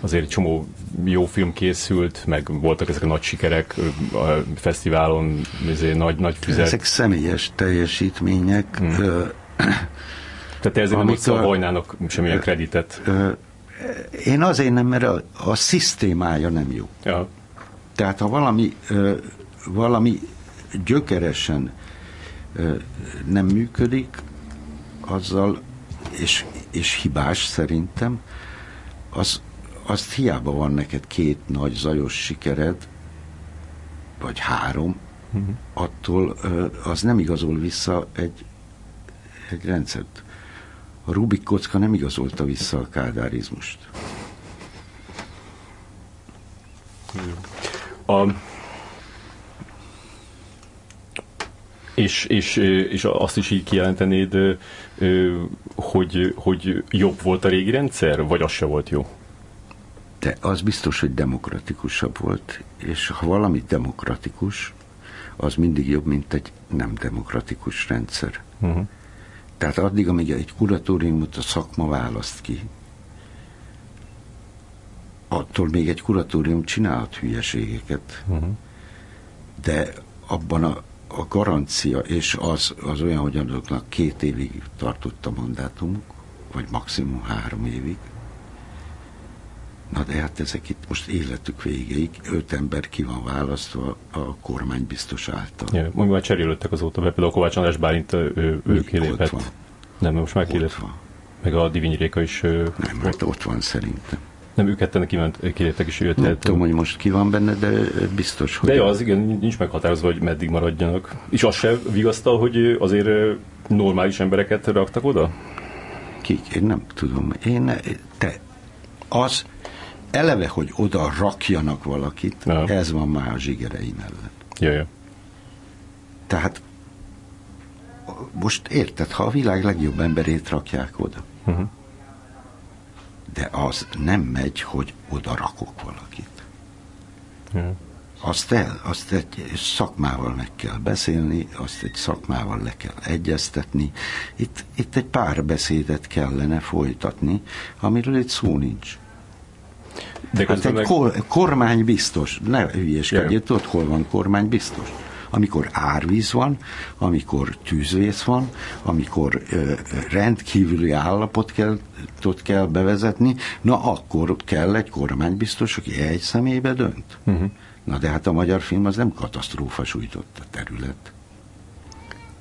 azért csomó jó film készült, meg voltak ezek a nagy sikerek a fesztiválon, ezért nagy, nagy fizet. Ezek személyes teljesítmények, mm. Tehát te ezért nem adsz a semmilyen kreditet. Én azért nem, mert a, a szisztémája nem jó. Ja. Tehát ha valami, valami gyökeresen nem működik, azzal, és, és hibás szerintem, az, azt hiába van neked két nagy zajos sikered, vagy három, uh-huh. attól az nem igazol vissza egy egy rendszert. A Rubik kocka nem igazolta vissza a kádárizmust. A, és, és, és azt is így kijelentenéd, hogy, hogy jobb volt a régi rendszer, vagy az se volt jó? De az biztos, hogy demokratikusabb volt, és ha valami demokratikus, az mindig jobb, mint egy nem demokratikus rendszer. Uh-huh. Tehát addig, amíg egy kuratóriumot a szakma választ ki, attól még egy kuratórium csinálhat hülyeségeket, uh-huh. de abban a, a garancia, és az, az olyan, hogy azoknak két évig tartott a mandátumuk, vagy maximum három évig, Na de hát ezek itt most életük végéig, öt ember ki van választva a kormány biztos által. Ja, mondjuk már cserélődtek azóta, mert például Kovács András Bálint ő, ő kilépett. Van. Nem, most már kilépett. Meg a Diviny Réka is. Nem, mert ott van szerintem. Nem, ők ketten kiment, kiléptek is jött. Nem tudom, hogy most ki van benne, de biztos, hogy... De jó, az igen, nincs meghatározva, hogy meddig maradjanak. És az se vigasztal, hogy azért normális embereket raktak oda? Kik? Én nem tudom. Én, te, az, eleve, hogy oda rakjanak valakit, ja. ez van már a zsigerei mellett. Ja, ja. Tehát most érted, ha a világ legjobb emberét rakják oda, uh-huh. de az nem megy, hogy oda rakok valakit. Ja. Azt, el, azt egy szakmával meg kell beszélni, azt egy szakmával le kell egyeztetni. Itt, itt egy pár beszédet kellene folytatni, amiről itt szó nincs. De hát egy meg... kor, kormány biztos, ne hülyeskedjél, tudod, hol van kormány biztos? Amikor árvíz van, amikor tűzvész van, amikor ö, rendkívüli állapot kell, kell bevezetni, na akkor kell egy kormánybiztos, aki egy személybe dönt. Uh-huh. Na de hát a magyar film az nem katasztrófa sújtott a terület.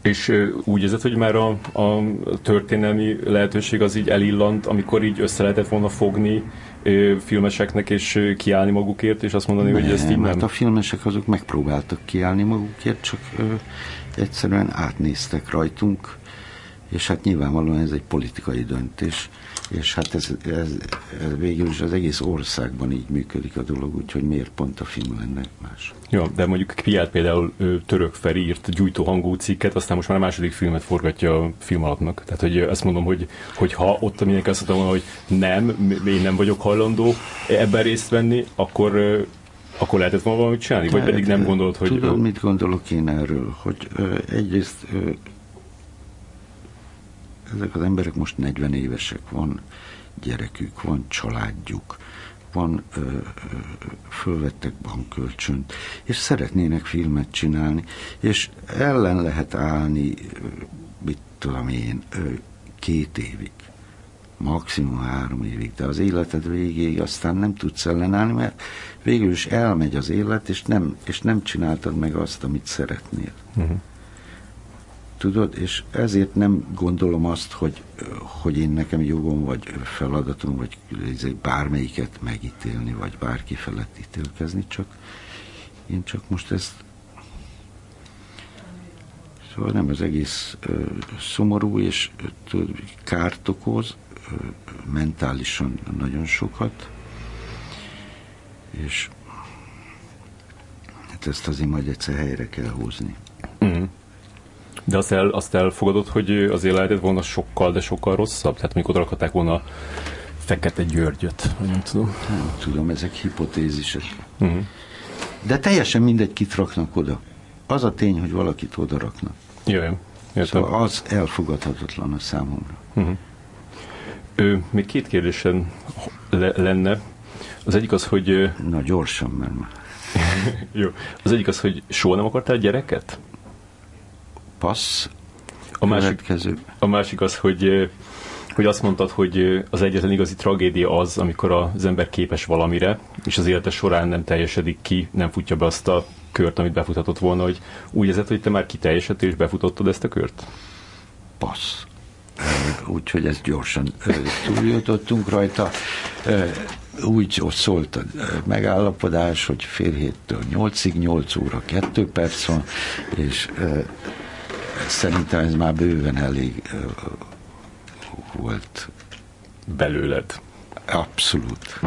És úgy érzed, hogy már a, a történelmi lehetőség az így elillant, amikor így össze lehetett volna fogni filmeseknek és kiállni magukért, és azt mondani, hogy ezt így nem? Hát a filmesek azok megpróbáltak kiállni magukért, csak ö, egyszerűen átnéztek rajtunk, és hát nyilvánvalóan ez egy politikai döntés, és hát ez, ez, ez végül is az egész országban így működik a dolog, úgyhogy miért pont a film lenne más. Ja, de mondjuk Kviát például Török Feri írt gyújtó hangú cikket, aztán most már a második filmet forgatja a film alapnak. Tehát, hogy ö, ezt mondom, hogy, hogy ha ott mindenki azt mondta volna, hogy nem, én nem vagyok hajlandó ebben részt venni, akkor akkor lehetett volna valamit csinálni? Vagy pedig nem gondolod, hogy... Tudod, mit gondolok én erről? Hogy egyrészt ezek az emberek most 40 évesek, van gyerekük, van családjuk, van, ö, ö, fölvettek bankkölcsönt, és szeretnének filmet csinálni, és ellen lehet állni, ö, mit tudom én, ö, két évig, maximum három évig, de az életed végéig aztán nem tudsz ellenállni, mert végül is elmegy az élet, és nem, és nem csináltad meg azt, amit szeretnél. Uh-huh. Tudod, és ezért nem gondolom azt, hogy, hogy én nekem jogom, vagy feladatom, vagy izé bármelyiket megítélni, vagy bárki felett ítélkezni, csak én csak most ezt Szóval nem, az egész ö, szomorú, és tudod, kárt okoz, ö, mentálisan nagyon sokat, és hát ezt azért majd egyszer helyre kell hozni. Uh-huh. De azt, el, azt elfogadod, hogy azért lehetett volna sokkal, de sokkal rosszabb? Tehát mikor rakhatták volna Fekete Györgyöt, vagy nem tudom. Nem tudom, ezek hipotézisek. Uh-huh. De teljesen mindegy, kit raknak oda. Az a tény, hogy valakit oda raknak. Jöjjön. Értem. Szóval az elfogadhatatlan a számomra. Uh-huh. Ö, még két kérdésen le, lenne. Az egyik az, hogy... Na gyorsan, mert már Jó. Az egyik az, hogy soha nem akartál gyereket? Passz. A másik, a másik az, hogy, hogy azt mondtad, hogy az egyetlen igazi tragédia az, amikor az ember képes valamire, és az élete során nem teljesedik ki, nem futja be azt a kört, amit befuthatott volna, hogy úgy érzed, hogy te már kiteljesedtél és befutottad ezt a kört? passz. Úgyhogy ezt gyorsan túljutottunk rajta. Úgy szólt a megállapodás, hogy fél héttől nyolcig, nyolc óra, kettő perc van, és szerintem ez már bőven elég volt. Belőled. Abszolút.